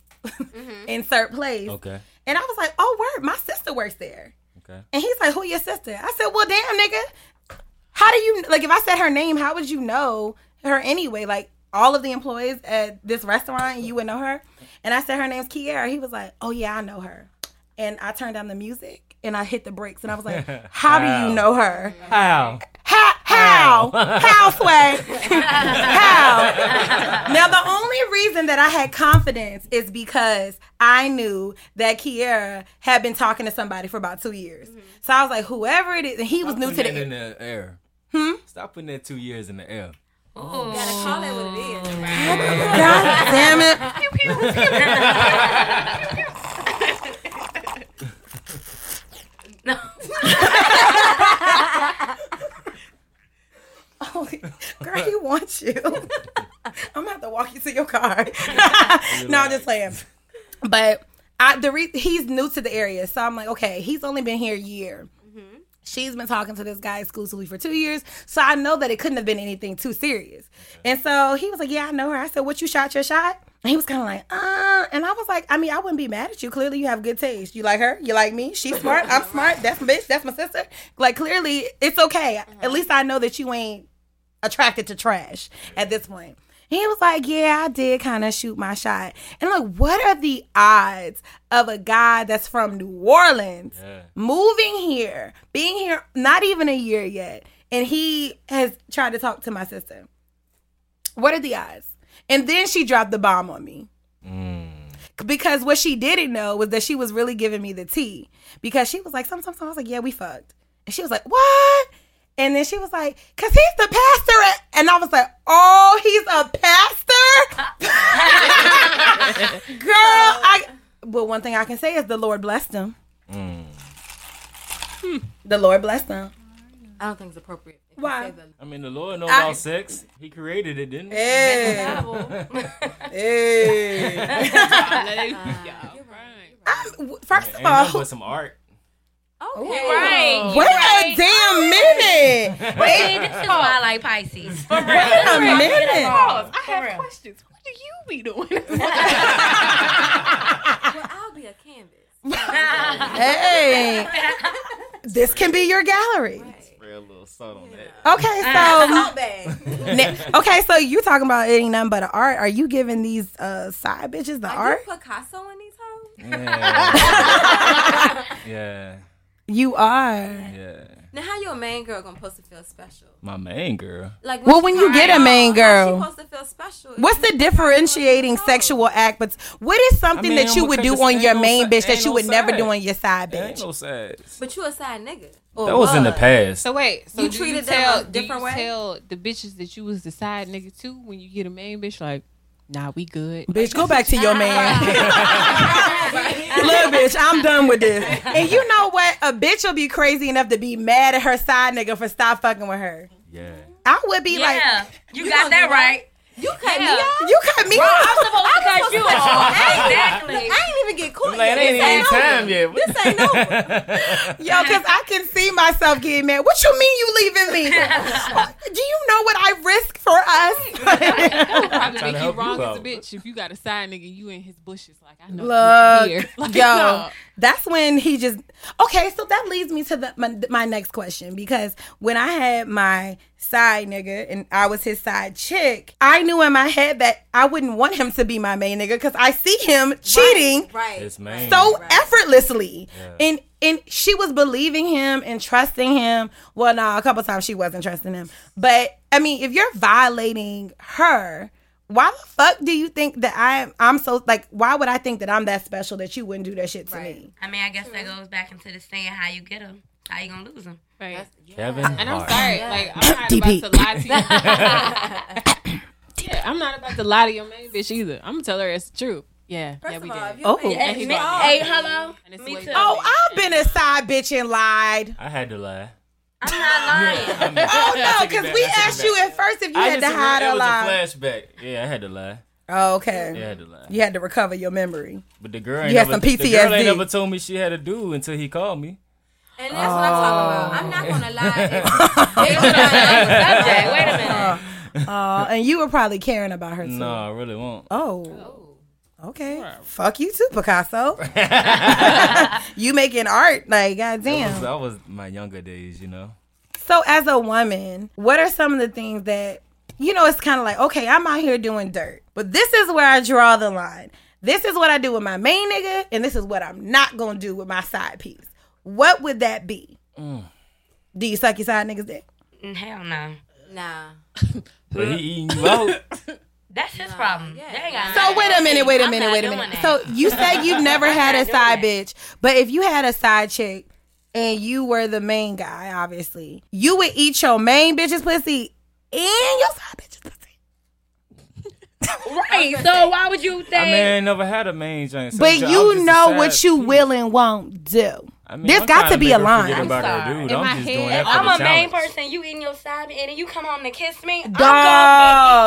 insert place." Okay. And I was like, "Oh, word, my sister works there." Okay. And he's like, "Who your sister?" I said, "Well, damn, nigga, how do you like if I said her name? How would you know her anyway? Like all of the employees at this restaurant, you would know her." And I said her name's Kiera. He was like, "Oh yeah, I know her." And I turned down the music and I hit the brakes and I was like, "How do you know her? How? How? How? How, Sway? How? Now, the only reason that I had confidence is because I knew that Kiera had been talking to somebody for about two years. So I was like, whoever it is, and he was Stop new to the in the air. Hmm? Stop putting that two years in the air. Oh. Gotta call it what it is. Oh, God damn it. No. Oh, girl, he wants you. I'm gonna have to walk you to your car. no, I'm just playing. But I, the re- he's new to the area, so I'm like, okay, he's only been here a year. She's been talking to this guy exclusively for two years, so I know that it couldn't have been anything too serious. And so he was like, "Yeah, I know her." I said, "What you shot your shot?" And he was kind of like, "Uh," and I was like, "I mean, I wouldn't be mad at you. Clearly, you have good taste. You like her. You like me. She's smart. I'm smart. That's my bitch. That's my sister. Like, clearly, it's okay. At least I know that you ain't attracted to trash at this point. He was like, Yeah, I did kind of shoot my shot. And like, what are the odds of a guy that's from New Orleans Yeah. moving here, being here not even a year yet, and he has tried to talk to my sister? What are the odds? And then she dropped the bomb on me. Mm. Because what she didn't know was that she was really giving me the tea. Because she was like, sometimes I was like, yeah, we fucked. And she was like, what? And then she was like, cause he's the pastor. And I was like, oh, he's a pastor? Girl, I, but one thing I can say is the Lord blessed him. Hmm. The Lord blessed him. I don't think it's appropriate. Why? the- I mean, the Lord knows I- about sex. He created it, didn't he? Hey. Hey. I'm- First of all, nothing but some art. Okay. Right. wait a damn minute. See, Wait this is why I like Pisces. a minute. Pause. I For have real. questions. What do you be doing? Well, I'll be a canvas. Hey, this can be your gallery. Spray a little salt on that. Okay, so Salt okay, so you talking about it ain't nothing but art? Are you giving these uh side bitches the Are art? you Picasso in these hoes? Yeah. yeah. You are. Yeah. Now, how your main girl gonna supposed to feel special? My main girl. Like, Well, when you get a main girl, she supposed to feel special? What's the differentiating sexual act? But what is something I mean, that you would do on your no main si- bitch that you no would never do on your side There ain't bitch? no sides. But you a side nigga. That was in the past. So wait, so You treated you them tell, a different way? tell the bitches that you was the side nigga too when you get a main bitch like, nah, we good. Bitch, go back to your man. Look, bitch, I'm done with this. And you know what? A bitch will be crazy enough to be mad at her side nigga for stop fucking with her. Yeah. I would be Yeah, like, you, You got that do right. You cut me off. you cut me I'm supposed to cut you off. Exactly. I ain't even get caught like, yet. it ain't This even over. time yet. This ain't over. Yo, because I can see myself getting mad. What you mean you leaving me? Do you know what I risk for us? probably make you wrong you as a bitch if you got a side nigga, you in his bushes. Like I know Look, you here. Like, yo, no. That's when he just okay. So that leads me to the my, my next question because when I had my side nigga and I was his side chick, I knew in my head that I wouldn't want him to be my main nigga because I see him cheating Right. It's man. so effortlessly, and and she was believing him and trusting him. Well, no, a couple times she wasn't trusting him, but I mean, if you're violating her. Why the fuck do you think that I'm I'm so like why would I think that I'm that special that you wouldn't do that shit to me? I mean, I guess that goes back into the saying how you get them, how you gonna lose them. Right. Kevin And I'm Hart. sorry, like I'm not DP. about to lie to you. yeah, I'm not about to lie to your main bitch either. I'm gonna tell her it's the truth. Yeah, yeah, First we of all, did. you Oh. pay- he Me- hey, hello. Me too. Oh, I've been a side bitch and lied. I had to lie. I'm not lying. I mean, Oh no, because we I take it asked you at first if you I had to hide it was lie. a flashback. Yeah, I had to lie. Oh, okay. Yeah, I had to lie. You had to recover your memory. But the girl ain't You had never, some The girl ain't never told me she had a dude until he called me. And that's what I'm talking about. I'm not gonna lie. Subject. Wait a minute. Uh, and you were probably caring about her too. No, I really won't. Oh. Okay. Fuck you too, Picasso. you making art, like That was, goddamn. that was my younger days, you know. So, as a woman, what are some of the things that you know? It's kind of like, okay, I'm out here doing dirt, but this is where I draw the line. This is what I do with my main nigga, and this is what I'm not gonna do with my side piece. What would that be? Do you suck your side niggas dick? Mm, Hell no. nah. But he eating you out. That's his problem. They ain't got So wait a minute, wait it. a I'm minute, wait a minute. that. So you said you've never had a side bitch, but if you had a side chick and you were the main guy, obviously, you would eat your main bitch's pussy and your side bitch's pussy. right. So why would you think? I mean, I ain't never had a main joint. so But you know what you will and won't do. I mean, There's I'm got to be a line. forget about her sorry. dude. In I'm my just head, doing that I'm the a main person. You eating your side, and then you come home to kiss me. I'm Dog,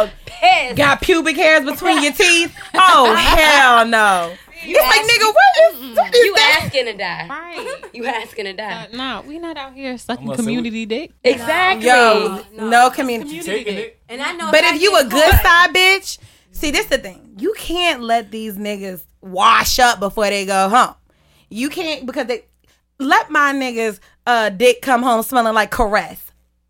gonna be pissed. got pubic hairs between your teeth. Oh hell no! You it's like nigga, what is, what is You that? asking to die. Right. You asking to die. Uh, nah, we not out here sucking gonna say community dick. Exactly. Yo, no, community. Taking it. And I know. But I if you a good caught- side bitch, see this the thing. You can't let these niggas wash up before they go home. You can't because they let my niggas uh dick come home smelling like caress.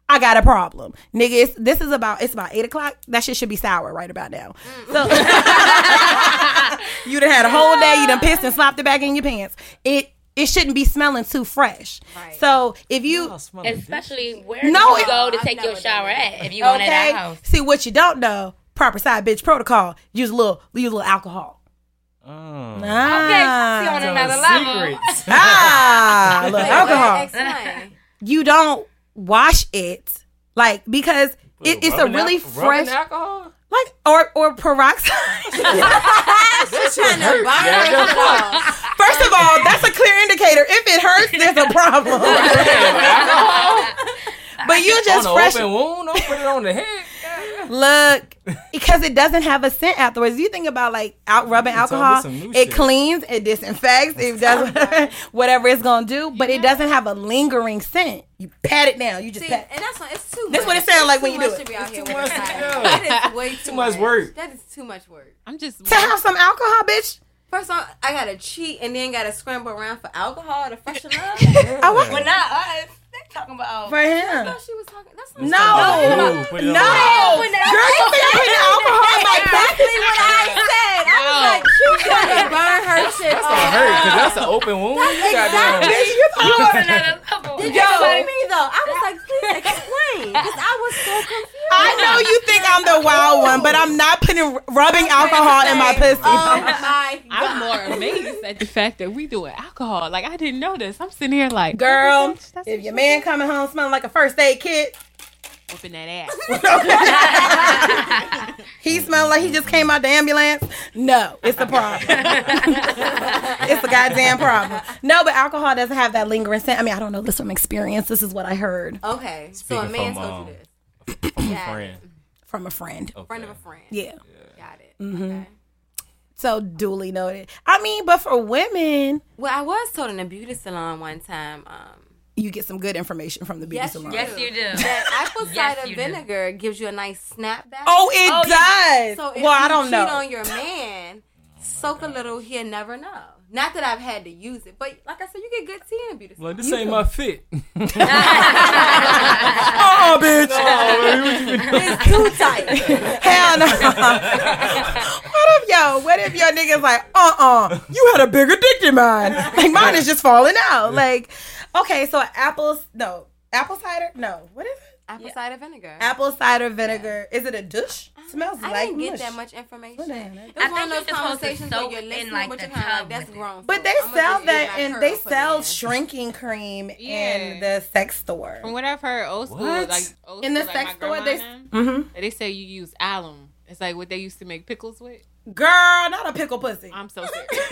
I got a problem, nigga. It's, this is about it's about eight o'clock. That shit should be sour right about now. So you done had a whole day. You done pissed and slapped it back in your pants. It it shouldn't be smelling too fresh. Right. So if you Y'all. Especially where No, do you it- go to I've take your shower at if you want at okay, house. see what you don't know. Proper side bitch protocol. Use a little use a little alcohol. Oh. Okay, Ah. see on Telling another level. secrets. Ah, look, Wait, alcohol. Explain. You don't wash it like because it, it's a really al- fresh, alcohol. like or or peroxide. She's trying to buy Yeah, her that's off. First of all, that's a clear indicator. If it hurts, there's a problem. but you just an fresh open wound, don't put it on the head. Look because it doesn't have a scent afterwards. You think about like out rubbing You alcohol, it shit. cleans, it disinfects, it does whatever it's gonna do, but it doesn't have a lingering scent. You pat it down. You just See, pat. and that's not, it's too This much. what it sounds like when you do much it. To be out here too much a to side. do. That is way too, Too much work. That is too much work. I'm just To have some alcohol, bitch. First off, I gotta cheat and then gotta scramble around for alcohol to freshen up. I want But not us. They talking about. for I him. thought she was talking. That's not No, Ooh, put no, the- Put that- girl, you think I'm putting alcohol in my exactly what I said. I was like, she's gonna burn her shit That off. hurt because that's an open wound. You exactly. down. You on another level. Did you see me though? I was like, please explain, because I was so confused. I know you think I'm the wild one, but I'm not putting rubbing alcohol in my pussy. Oh my I'm more amazed at the fact that we doing alcohol. Like I didn't know this. I'm sitting here like, Girl, oh that's- that's if your man coming home smelling like a first aid kit, whooping that ass. he smelling like he just came out the ambulance. No, it's the problem. it's a goddamn problem. No, but alcohol doesn't have that lingering scent. I mean, I don't know this from experience. This is what I heard Okay, so a Speaking man from, told um, you this. Yeah, Friend. from a friend. Okay. friend of a friend. Yeah. Got it. Mm-hmm. Okay. So duly noted. I mean, but for women, Well, I was told in a beauty salon one time. Um, you get some good information from the beauty Yes, salon. Yes, you do. That apple Yes, cider you do. vinegar gives you a nice snapback. Oh, it Oh, does. So if well, you I don't cheat know. on your man, soak a little, he'll never know. Not that I've had to use it, but like I said, you get good tea in a beauty Well, salon. this ain't my fit. oh, bitch. Oh, It's too tight. Hell no. what if yo? What if your niggas like, uh, uh you had a bigger dick than mine. Like mine is just falling out. Like, okay, so apples, no, apple cider, no. What is it? Apple cider vinegar. Apple cider vinegar. Is it a douche? Smells I like didn't get mush. that much information. What the It was I one of think those you're supposed conversations where you're in, listening, like, but the you're kind of tub like, that's with it. But they I'ma sell that and they sell then. shrinking cream in the sex store. From what I've heard, old school, What? like old In the like sex my store, grandma they- Mm-hmm. they say you use alum. It's like what they used to make pickles with. Girl, not a pickle pussy. I'm so serious.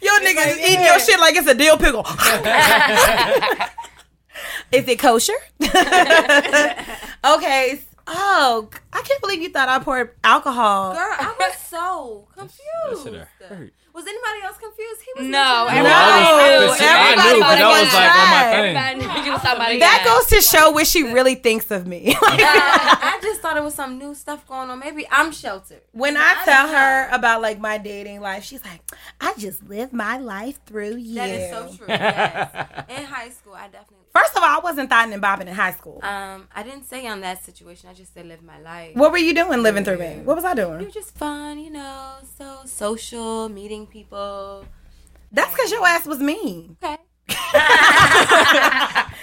Your niggas eating your shit like it's a dill pickle. Is it kosher? okay. Oh, I can't believe you thought I poured alcohol. Girl, I was so confused. should have hurt. Was anybody else confused? He was No, mentioning- No, everybody knew. everybody I knew, but was that was like on my thing. Everybody knew you was somebody That else. goes to show what she really thinks of me. Like, I just thought it was some new stuff going on. Maybe I'm sheltered. when I tell her about like my dating life, she's like, "I just live my life through you." That is so true. Yes. In high school, I definitely. First of all, I wasn't thotting and bobbing in high school. Um, I didn't say on that situation. I just said live my life. What were you doing living through me? What was I It doing? was just fun, you know. So social, meeting people. That's because your ass was mean. Okay.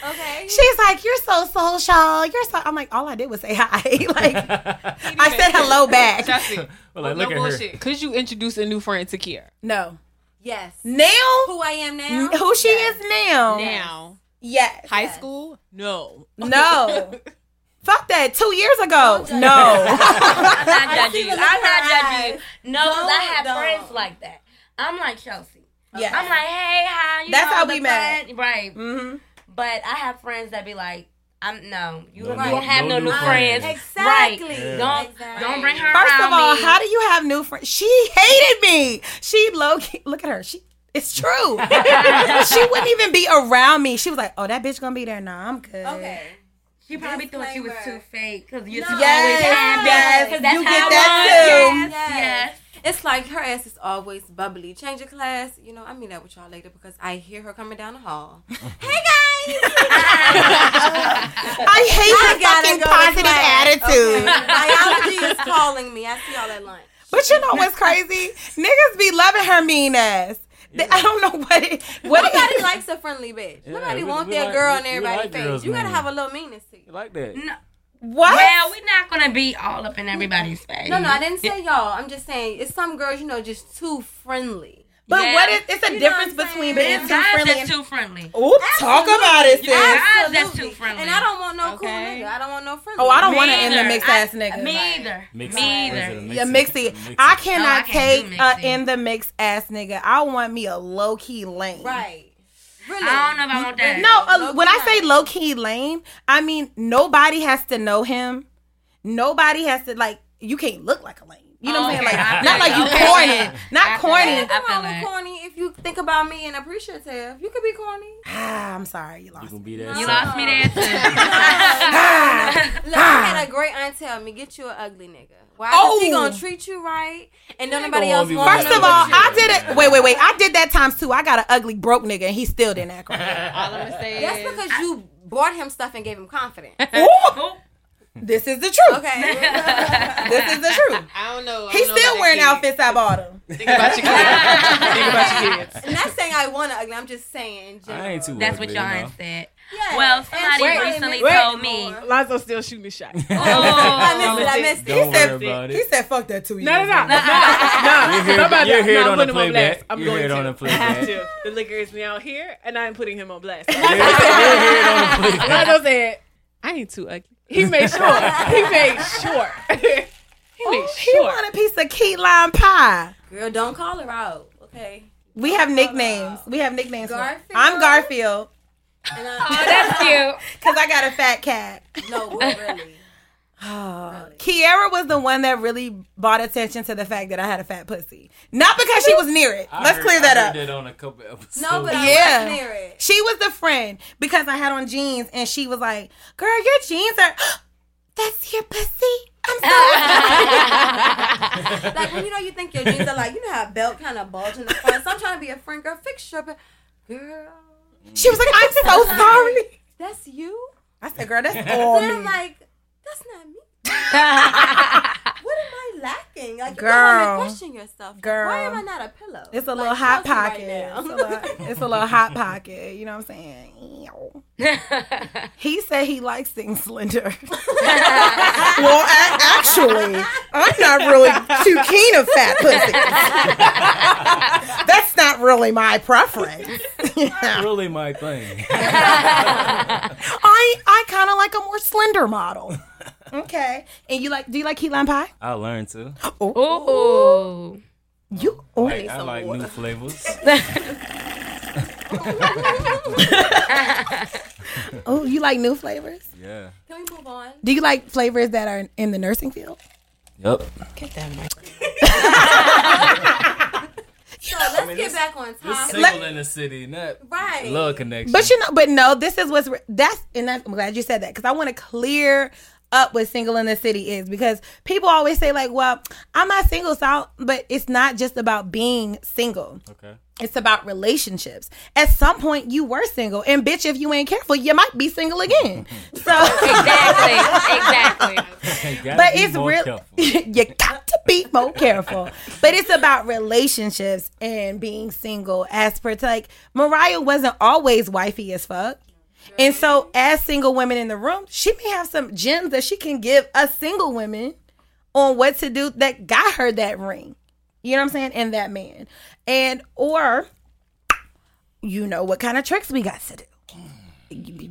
okay. She's like, "You're so social. You're so." I'm like, all I did was say hi. like, I said hello back. Chelsea, Well, like, no look at her. bullshit. Could you introduce a new friend to Kier No. Yes. Now, Who I am now? who she is now? now? Yes. High school? No. No. Fuck that. Two years ago. No. I'm not judging you. I'm not judging you. eyes. No, 'cause I have don't. friends like that. I'm like Chelsea. yeah. I'm like, hey, how you? That's know, how we met. fun- Right. hmm But I have friends that be like, I'm no, you, No don't have no no, new new friends. friends. Exactly. Right. Yeah. Don't Exactly. don't bring her First around of all, me. how do you have new friends? She hated me. She low key. Look at her. She. It's true. she wouldn't even be around me. She was like, "Oh, that bitch gonna be there." Nah, I'm good. Okay. She probably thought she was too fake because you're No. too Yes, always happy. yes. 'Cause that's You get that too. Yes, yes. It's like her ass is always bubbly. Change of class, you know. I mean that with y'all later because I hear her coming down the hall. hey guys, I hate I her fucking go to positive class, attitude. okay? Biology is calling me. I see y'all at lunch. But you know what's crazy? Niggas be loving her mean ass. They- I don't know what it. What Nobody it, likes a friendly bitch. Yeah, Nobody wants we their like- girl we- in everybody's like face. girls You gotta have a little meanness to you. You like that? No, what? well, we're not gonna be all up in everybody's face. No, no, I didn't say y'all. I'm just saying it's some girls, you know, just too friendly. But Yeah. what is? It's a You difference between being It's too friendly. that's And, too friendly. Ooh, talk about it, sis. Yeah. Guys, that's Absolutely. too friendly. And I don't want no cool nigga. I don't want no friendly. Oh, I don't Me want to end the mixed I- ass nigga. Me either. Mix Me either. Is a Yeah, mix mixy. it? Mix I cannot No, I take do uh, in the mixed ass nigga. I want me a low key lane. Right. Really? I don't know if I want that. No, uh, when I say low key lane, I mean nobody has to know him. Nobody has to like. You can't look like a lane. You know what I'm saying? Like I not like you. Okay. corny, not feel corny. it. I Nothing feel wrong with corny if you think about me and appreciative. You could be corny. Ah, I'm sorry, you You lost. gonna me. be that? You lost me there too. Look, I had a great aunt tell me, get you an ugly nigga. Why? Because he Oh. gonna treat you right, and don't nobody else want First of all. I did it. Wait, wait, wait. I did that times two. I got an ugly broke nigga, and he still didn't act right. All I'm gonna say That's is because you bought him stuff and gave him confidence. Ooh, this is the truth. Okay. This is the truth. I don't know. I He's don't know still about wearing outfits I bought him. Think about your kids. Think about your kids. I'm not saying I want an ugly. I'm just saying. In general. I ain't too. That's ugly, what your you know. said. Yeah. Well, And somebody somebody recently makes told it me. more. Lonzo still shooting the shot. Oh, I missed it. I missed it. Don't He worry said, about he said, fuck that two years. No, no, no, ago. no, no. You hear- Somebody- you hear it no, I'm on the putting him playback. blast. I'm You going hear it to. on the I have to. The liquor is now here, and I'm putting him on blast. You hear you hear it on the playback. Lonzo said, "I ain't too ugly." He made sure. He made sure. he made oh, He sure. want a piece of key lime pie. Girl, don't call her out. Okay. We have nicknames. We have nicknames. Garfield? I'm Garfield And Oh, that's cute. because I got a fat cat. no, well, really. Kiara was the one that really brought attention to the fact that I had a fat pussy. Not because she was near it. I Let's heard- clear that I up. heard that on a couple episodes. No, but I Yeah. was near it. She was the friend because I had on jeans and she was like, Girl, your jeans are that's your pussy. I'm sorry. Like when you know you think your jeans are like you know how a belt kind of bulge in the front. So I'm trying to be a friend, girl. Fix your belt, girl. she was like, I'm so sorry. That's you. I said, girl, that's all Then I'm me. like, that's not me. what am I lacking? Like, you go home Girl. and question yourself. Girl. why am I not a pillow? It's a Like, little hot Chelsea right pocket. now. it's, a little, it's a little hot pocket. You know what I'm saying? He said he likes things slender. well, a- actually, I'm not really too keen of fat pussies. That's not really my preference. Not really my thing. I I kind of like a more slender model. Okay, and you like? Do you like key lime pie? I learned to. Ooh. You? Oh, Like, I like new flavors. oh, you like new flavors? Yeah. Can we move on? Do you like flavors that are in the nursing field? Yep. Get that mic. So let's get back on Just topic. single in the city, not Right. love connection. But you know, but no, this is what's re- that's and that's, I'm glad you said that because I want to clear up with single in the city is because people always say like, well, I'm not single, so I'll, but it's not just about being single. okay. It's about relationships. At some point, you were single, and bitch, if you ain't careful, you might be single again. So, Exactly. Exactly. But it's real. you got to be more careful. But it's about relationships and being single. As per like Mariah wasn't always wifey as fuck. And so, as single women in the room, she may have some gems that she can give us single women on what to do that got her that ring. You know what I'm saying? And that man. And, or, you know what kind of tricks we got to do.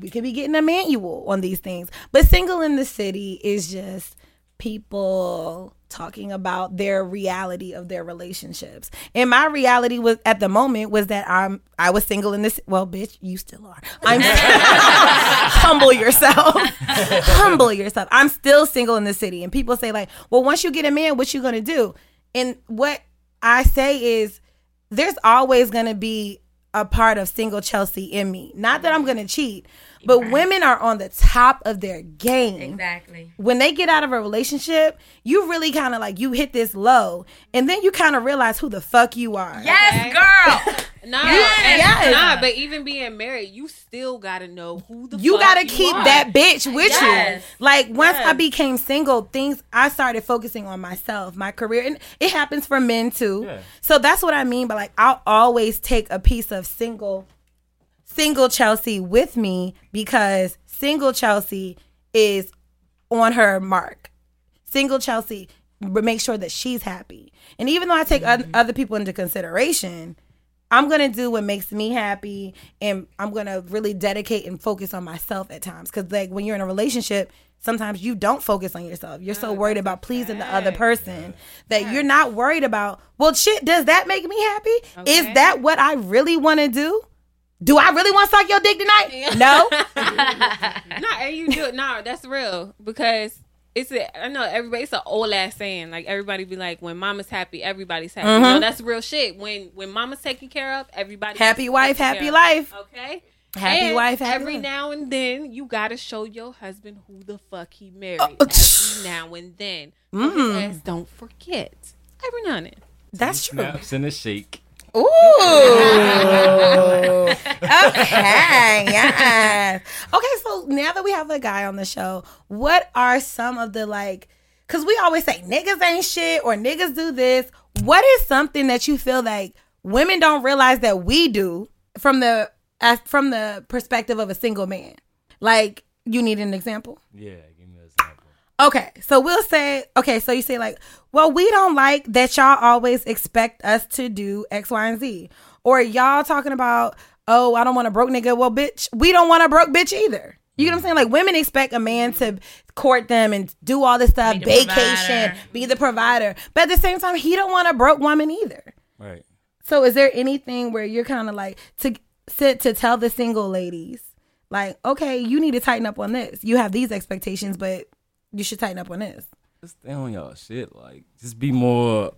We could be getting a manual on these things. But single in the city is just people talking about their reality of their relationships. And my reality was at the moment was that I'm I was single in this well bitch, you still are. I'm humble yourself. humble yourself. I'm still single in the city. And people say like, "Well, once you get a man, what you going to do?" And what I say is there's always going to be a part of single Chelsea in me. Not that I'm going to cheat, but women are on the top of their game Exactly. when they get out of a relationship, you really kind of like you hit this low, and then you kind of realize who the fuck you are. Yes, girl. Nah, Yes. Yes. nah, but even being married, you still gotta know who the You fuck gotta you keep are. that bitch with Yes. you. Like once I became single, things I started focusing on myself, my career, and it happens for men too. Yeah. So that's what I mean. But like, I'll always take a piece of single, single Chelsea with me because single Chelsea is on her mark. Single Chelsea, but make sure that she's happy. And even though I take oth- mm-hmm. other people into consideration, I'm gonna do what makes me happy, and I'm gonna really dedicate and focus on myself at times. Because like when you're in a relationship, sometimes you don't focus on yourself. You're so worried about pleasing the other person that you're not worried about. Well, shit, does that make me happy? Is that what I really want to do? Do I really want to suck your dick tonight? No. no, and you do it. Nah, that's real because it's a, I know everybody. It's an old ass saying. Like everybody be like, when mama's happy, everybody's happy. Mm-hmm. No, that's real shit. When when mama's taken care of, everybody Happy wife, happy care of. life. Okay. Happy And wife, happy Every life. now and then, you gotta show your husband who the fuck he married. Uh, every now and then, Mm. don't forget. Every now and then. That's true. Snaps and a shake. Ooh. okay. Yes. Okay. So now that we have a guy on the show, what are some of the like? Because we always say niggas ain't shit or niggas do this. What is something that you feel like women don't realize that we do from the as, from the perspective of a single man? Like you need an example. Yeah, give me an example. Okay, so we'll say, okay, so you say like, well, we don't like that y'all always expect us to do X, Y, and Z, or y'all talking about, oh, I don't want a broke nigga. Well, bitch, we don't want a broke bitch either. You get what I'm saying? Like women expect a man to court them and do all this stuff, Be vacation, provider. be the provider, but at the same time, he don't want a broke woman either. Right. So, is there anything where you're kind of like to sit to tell the single ladies, like, okay, you need to tighten up on this. You have these expectations, but you should tighten up on this? Just stay on y'all shit. Like, just be more,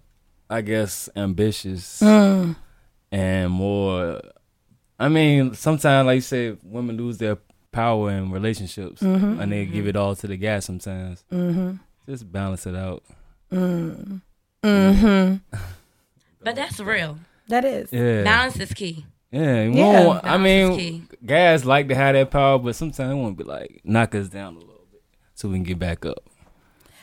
I guess, ambitious Mm. and more. I mean, sometimes, like you said, women lose their power in relationships Mhm. and they give it all to the guy sometimes. Mm-hmm. Just balance it out. Mm. Mm-hmm. But that's real. That is. Yeah. Balance is key. Yeah, Yeah. I mean, guys like to have that power, but sometimes they want to be like knock us down a little bit so we can get back up.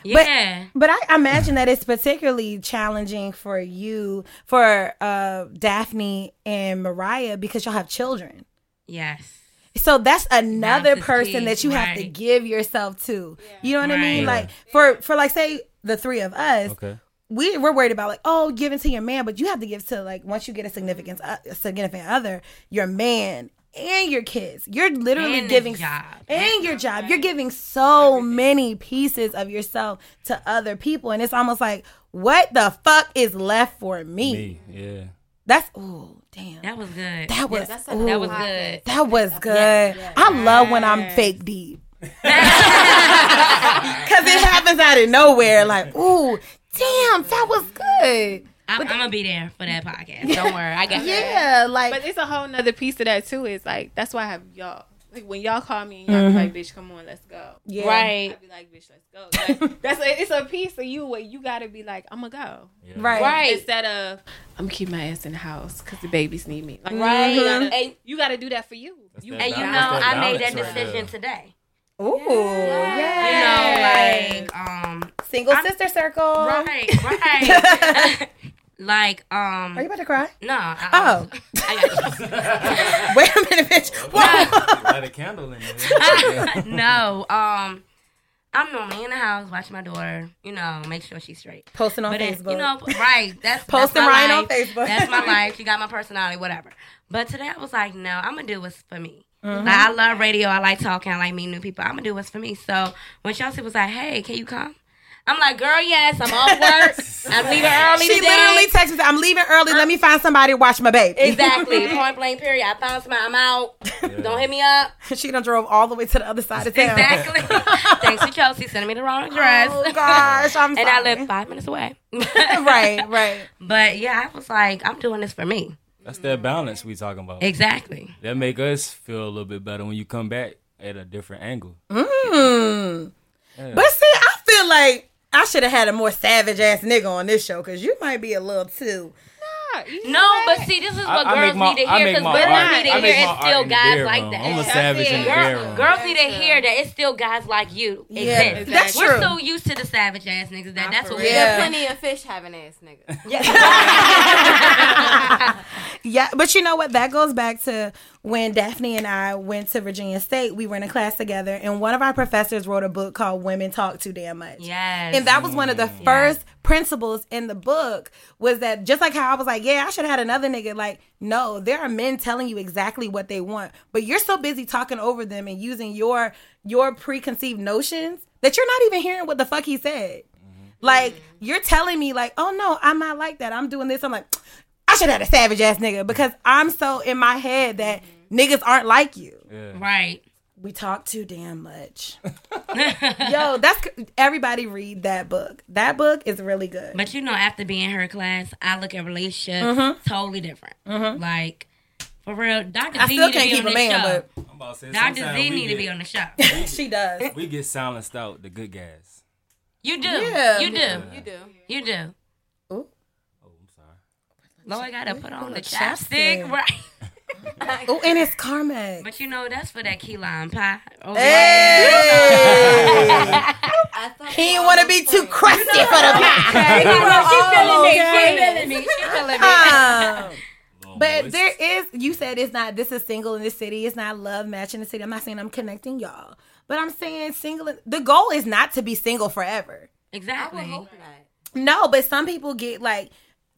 Yeah. But I imagine that it's particularly challenging for you, for uh, Daphne and Mariah, because y'all have children. yes. So that's another Balance is person key, that you have to give yourself to. You know what I mean? Right. Like for for like say the three of us, Okay. we we're worried about like oh giving to your man, but you have to give to like once you get a significant uh, a significant other, your man and your kids. You're literally And giving job. and your job. You're giving so many pieces of yourself to other people, and it's almost like what the fuck is left for me? Me, yeah. That's oh damn. That was good. That was that's ooh, That was good. That was good. I love when I'm fake deep. Cause it happens out of nowhere. Like, ooh, damn, that was good. I'm, I'm gonna be there for that podcast. Don't worry, I got Yeah, like But it's a whole nother piece to that too. It's like that's why I have y'all. Like when y'all call me and y'all be like, "Bitch, come on, let's go." yeah. that. Right. I be like, "Bitch, let's go." Like, that's a, it's a piece of you where you gotta be like, "I'm gonna go," Right. Right. instead of I'm gonna keep my ass in the house because the babies need me. Like, Right. you gotta, And, you gotta do that for you. You and you know, balance. That's that I made that balance right decision today. Ooh, yeah. You know, like um, single I'm- sister circle. right, right. like um, Are you about to cry? no. I, Oh. I. Wait a minute, bitch. What? Light a candle in there. no, um, I'm normally in the house watching my daughter. You know, make sure she's straight. Posting on But then, Facebook. you know, right? That's Posting that's my Ryan on. Facebook. That's my life. She got my personality, whatever. But today I was like, no, I'm gonna do what's for me. Mm-hmm. Like I love radio. I like talking. I like meeting new people. I'm gonna do what's for me. So when Chelsea was like, hey, can you come? I'm like, girl, yes. I'm off work. I'm leaving early she today. literally texted me, I'm leaving early. Let me find somebody to watch my baby. Exactly. Point blank. Period. I found somebody. I'm out. Don't hit me up. she done drove all the way to the other side of town. Exactly. Thanks to Chelsea sending me the wrong address. Oh gosh, I'm and I live five minutes away. right, right. But yeah, I was like, I'm doing this for me. That's that balance we talking about. Exactly. That make us feel a little bit better when you come back at a different angle. Mm. But see, I feel like I should have had a more savage ass nigga on this show because you might be a little too. No, but see, this is what I- I girls make my- need to hear because girls art- need to I hear it's still art in the guys like bedroom. that. I'm a savage in the Girl- Girls need to hear that it's still guys like you Yeah, exist. that's We're true. so used to the savage ass niggas that that's what we Yeah. Plenty of fish having ass niggas. Yeah, but you know what? That goes back to when Daphne and I went to Virginia State. We were in a class together, and one of our professors wrote a book called "Women Talk Too Damn Much." Yes. And that was one of the mm. first principles in the book was that just like how I was like, yeah, I should have had another nigga. Like, no, there are men telling you exactly what they want, but you're so busy talking over them and using your your preconceived notions that you're not even hearing what the fuck he said. Mm-hmm. Like, you're telling me like, oh no, I'm not like that. I'm doing this. I'm like, should have a savage ass nigga because I'm so in my head that niggas aren't like you. Right. We talk too damn much. Yo, that's everybody read that book. That book is really good. But you know, after being in her class, I look at relationships Mhm. totally different. Like, for real, Dr. I Z still need to can't be keep on a the man, show. but I'm about to say, Dr. sometimes Z we need to be on the show. she does. We get silenced out, the good guys. You do. Yeah. You do. You do. You do. Ooh. Oh, I'm sorry. Lord gotta put on the chapstick. chapstick, right? Oh, and it's Carmex. But you know, that's for that key lime pie. Oh, Hey! He didn't want to be too crusty for the pie. she feeling me. She feeling me. She feeling me. Um, but moist. there is, you said it's not, this is single in the city. It's not love matching the city. I'm not saying I'm connecting y'all. But I'm saying single, the goal is not to be single forever. Exactly. No, but some people get like,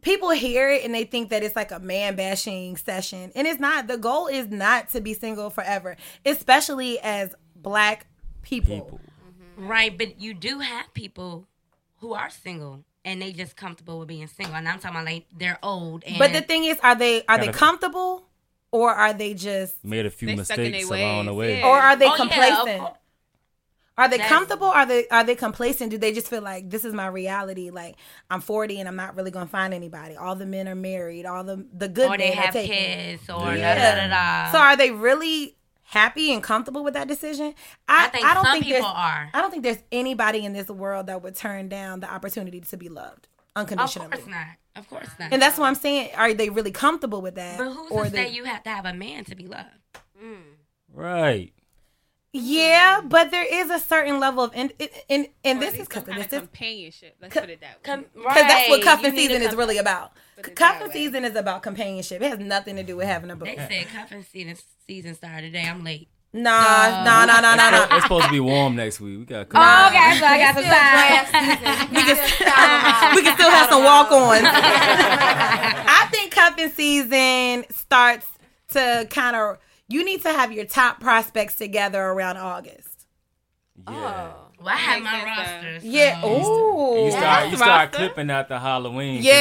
people hear it and they think that it's like a man bashing session. And it's not. The goal is not to be single forever, especially as black people. People. Mm-hmm. Right, but you do have people who are single and they just comfortable with being single. And I'm talking about like they're old and But the thing is, are they are they comfortable or are they just Made a few They stuck in mistakes along the way. yeah. or are they Oh, complacent? course. Are they That's- comfortable? Are they are they complacent? Do they just feel like this is my reality? Like I'm 40 and I'm not really gonna find anybody. All the men are married. All the the good or they men are have taken. kids or Yeah. da da da da. So are they really happy and comfortable with that decision? I, I think don't some think people there's- are. I don't think there's anybody in this world that would turn down the opportunity to be loved unconditionally. Of course not. Of course not. And that's what I'm saying. Are they really comfortable with that? but who's or to they, say you have to have a man to be loved? Mm. Right. Yeah, mm-hmm. but there is a certain level of and and and this is least because some kind this is companionship. Let's Co- put it that way. Com- because that's what right. cuffing season is really about. Put Cuffing season is about companionship. It has nothing to do with having a book. They said cuffing season season started today. I'm late. Nah, nah, nah, nah, nah, nah. It's supposed to be warm next week. We got. Oh, okay, so I got some time. we can, we can still have some walk ons. I think cuffing season starts to kind of. You need to have your top prospects together around August. Yeah. Well, I have my Makes sense, roster. so- Yeah. Ooh. You start. You start roster. clipping out the Halloween. Yeah.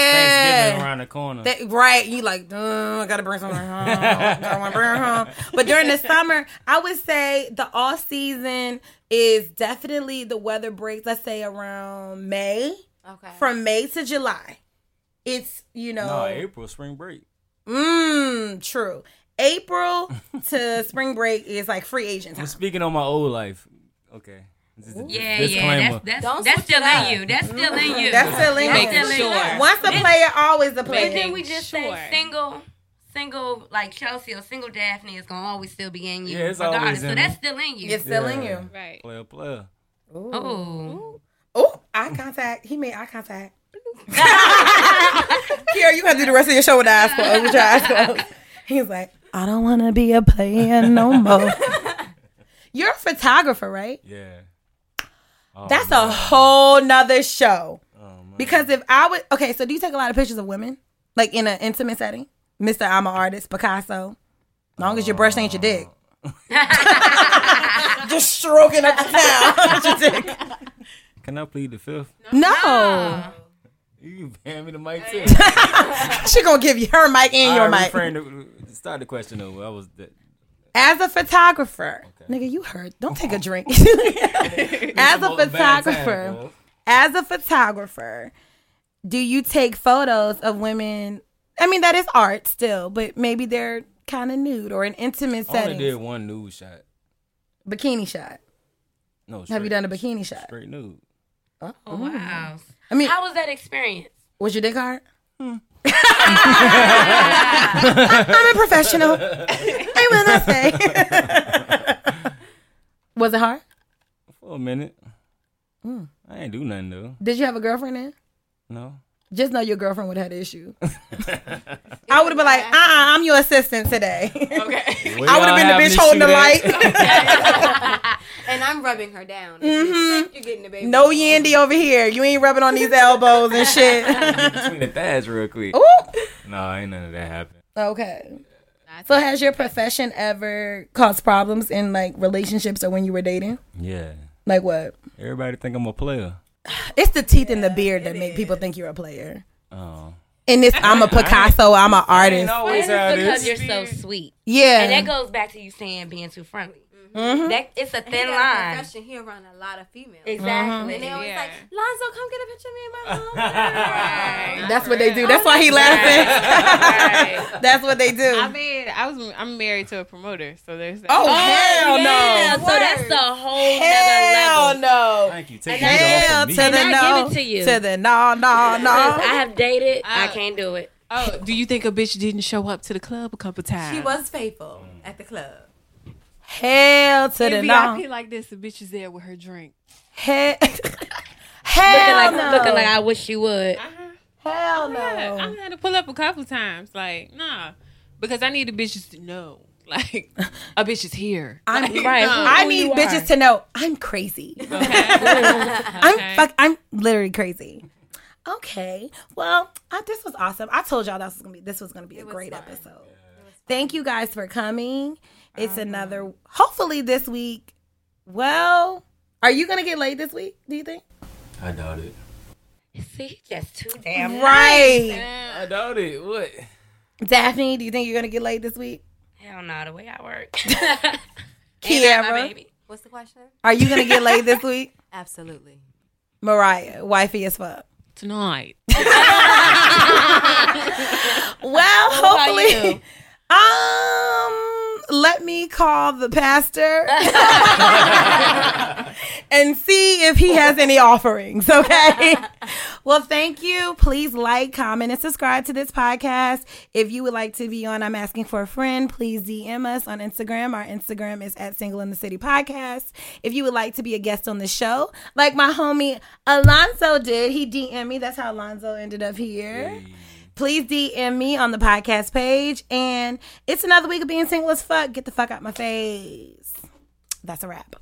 Thanksgiving around the corner. That, right. You like, I gotta bring something home. Gotta bring home. But during the summer, I would say the off season is definitely the weather breaks, let's say around May. Okay. From May to July. It's, you know. no, April spring break. Mmm, true. April to spring break is like free agent I'm speaking on my old life. Okay. This is a Yeah, yeah, that's Don't that's, that's still in you. That's still in you. That's still in That's you. still in Sure. Once a player, always a But player. then we just Sure. say single, single like Chelsea or single Daphne is gonna always still be in you, Yeah, it's always regardless. in So me. that's still in you. It's still in you. Right. Player, player. Oh, Oh, eye contact. He made eye contact. Kiara, you have to do the rest of your show with the eyes closed. With your eyes closed. He's like, I don't wanna be a player no more. You're a photographer, right? Yeah. Oh, That's man. a whole nother show. Oh, man. Because if I would, okay, so do you take a lot of pictures of women, like in an intimate setting? Mister, I'm an artist, Picasso. Long as your brush ain't your dick. Just stroking up the town. your dick. Can I plead the fifth? No, You can hand me the mic too. she gonna give you her mic and your mic. refrain the- start the question over. I was that. As a photographer, nigga, you heard. Don't take a drink. as a Bad time, photographer, as a photographer, do you take photos of women? I mean, that is art still, but maybe they're kind of nude or an intimate setting. I only did one nude shot. Bikini shot. No. Have you done a bikini shot? Straight nude. oh, oh wow. I mean, How was that experience? was your dick hard? Hmm. I'm a professional. I will not say. was it hard? For a minute. Hmm. I ain't do nothing though. Did you have a girlfriend then? No. Just know your girlfriend would have had an issue. I would have been like, uh uh-uh, I'm your assistant today. Okay. I would have been the bitch holding the light. and I'm rubbing her down. Mhm. You're getting the baby. no yandy over here. You ain't rubbing on these elbows and shit. Between the thighs real quick. Ooh. No, ain't none of that happened. Okay. So has your profession ever caused problems in like relationships or when you were dating? Yeah. Like what? Everybody think I'm a player. It's the teeth and the beard that make people think you're a player. Oh. And this, I'm a Picasso. I'm an artist. always it's because you're so sweet. Yeah. And that goes back to you saying being too friendly. Mhm. That it's a And he thin a line. profession. He around a lot of females. Exactly. And they always Yeah. like, Lonzo, come get a picture of me and my mom. That's what they do. That's why he laughing. That's what they do. I mean, I was I'm married to a promoter, so there's that. Oh, hell yeah. no. So that's a whole Hell nother level. no. Thank you. Take it Hell off to the me. And I no. give it to you. To the no, no, no. I have dated. I Uh, can't do it. Oh, do you think a bitch didn't show up to the club a couple times? She was faithful at the club. Hell to the In no. VIP like this, the bitch is there with her drink. Hell, Looking hell like no. looking like I wish you would. Uh-huh. Hell oh, Yeah, no. I had to pull up a couple times. Like, nah, because I need the bitches to know, like, a bitch is here. I'm Like, right. no. I oh, need bitches are. to know I'm crazy. Okay. I'm fuck. I'm literally crazy. Okay. Well, I, this was awesome. I told y'all this was gonna be this was gonna be a great fun. episode. Thank you guys for coming. It's another. Hopefully this week. Well, are you gonna get laid this week? Do you think? I doubt it. See, just too damn Right. I doubt it. What? Daphne, do you think you're gonna get laid this week? Hell no, the way I work. Kiara. Baby. What's the question? Are you gonna get laid this week? Absolutely. Mariah, wifey as fuck. Tonight. Well, hopefully. Um, let me call the pastor and see if he has any offerings. Okay. well, thank you. Please like, comment, and subscribe to this podcast. If you would like to be on, I'm asking for a friend. Please DM us on Instagram. Our Instagram is at Single in the City Podcast. If you would like to be a guest on the show, like my homie Alonzo did, he DM me. That's how Alonzo ended up here please DM me on the podcast page. And it's another week of being single as fuck. Get the fuck out my face. That's a wrap.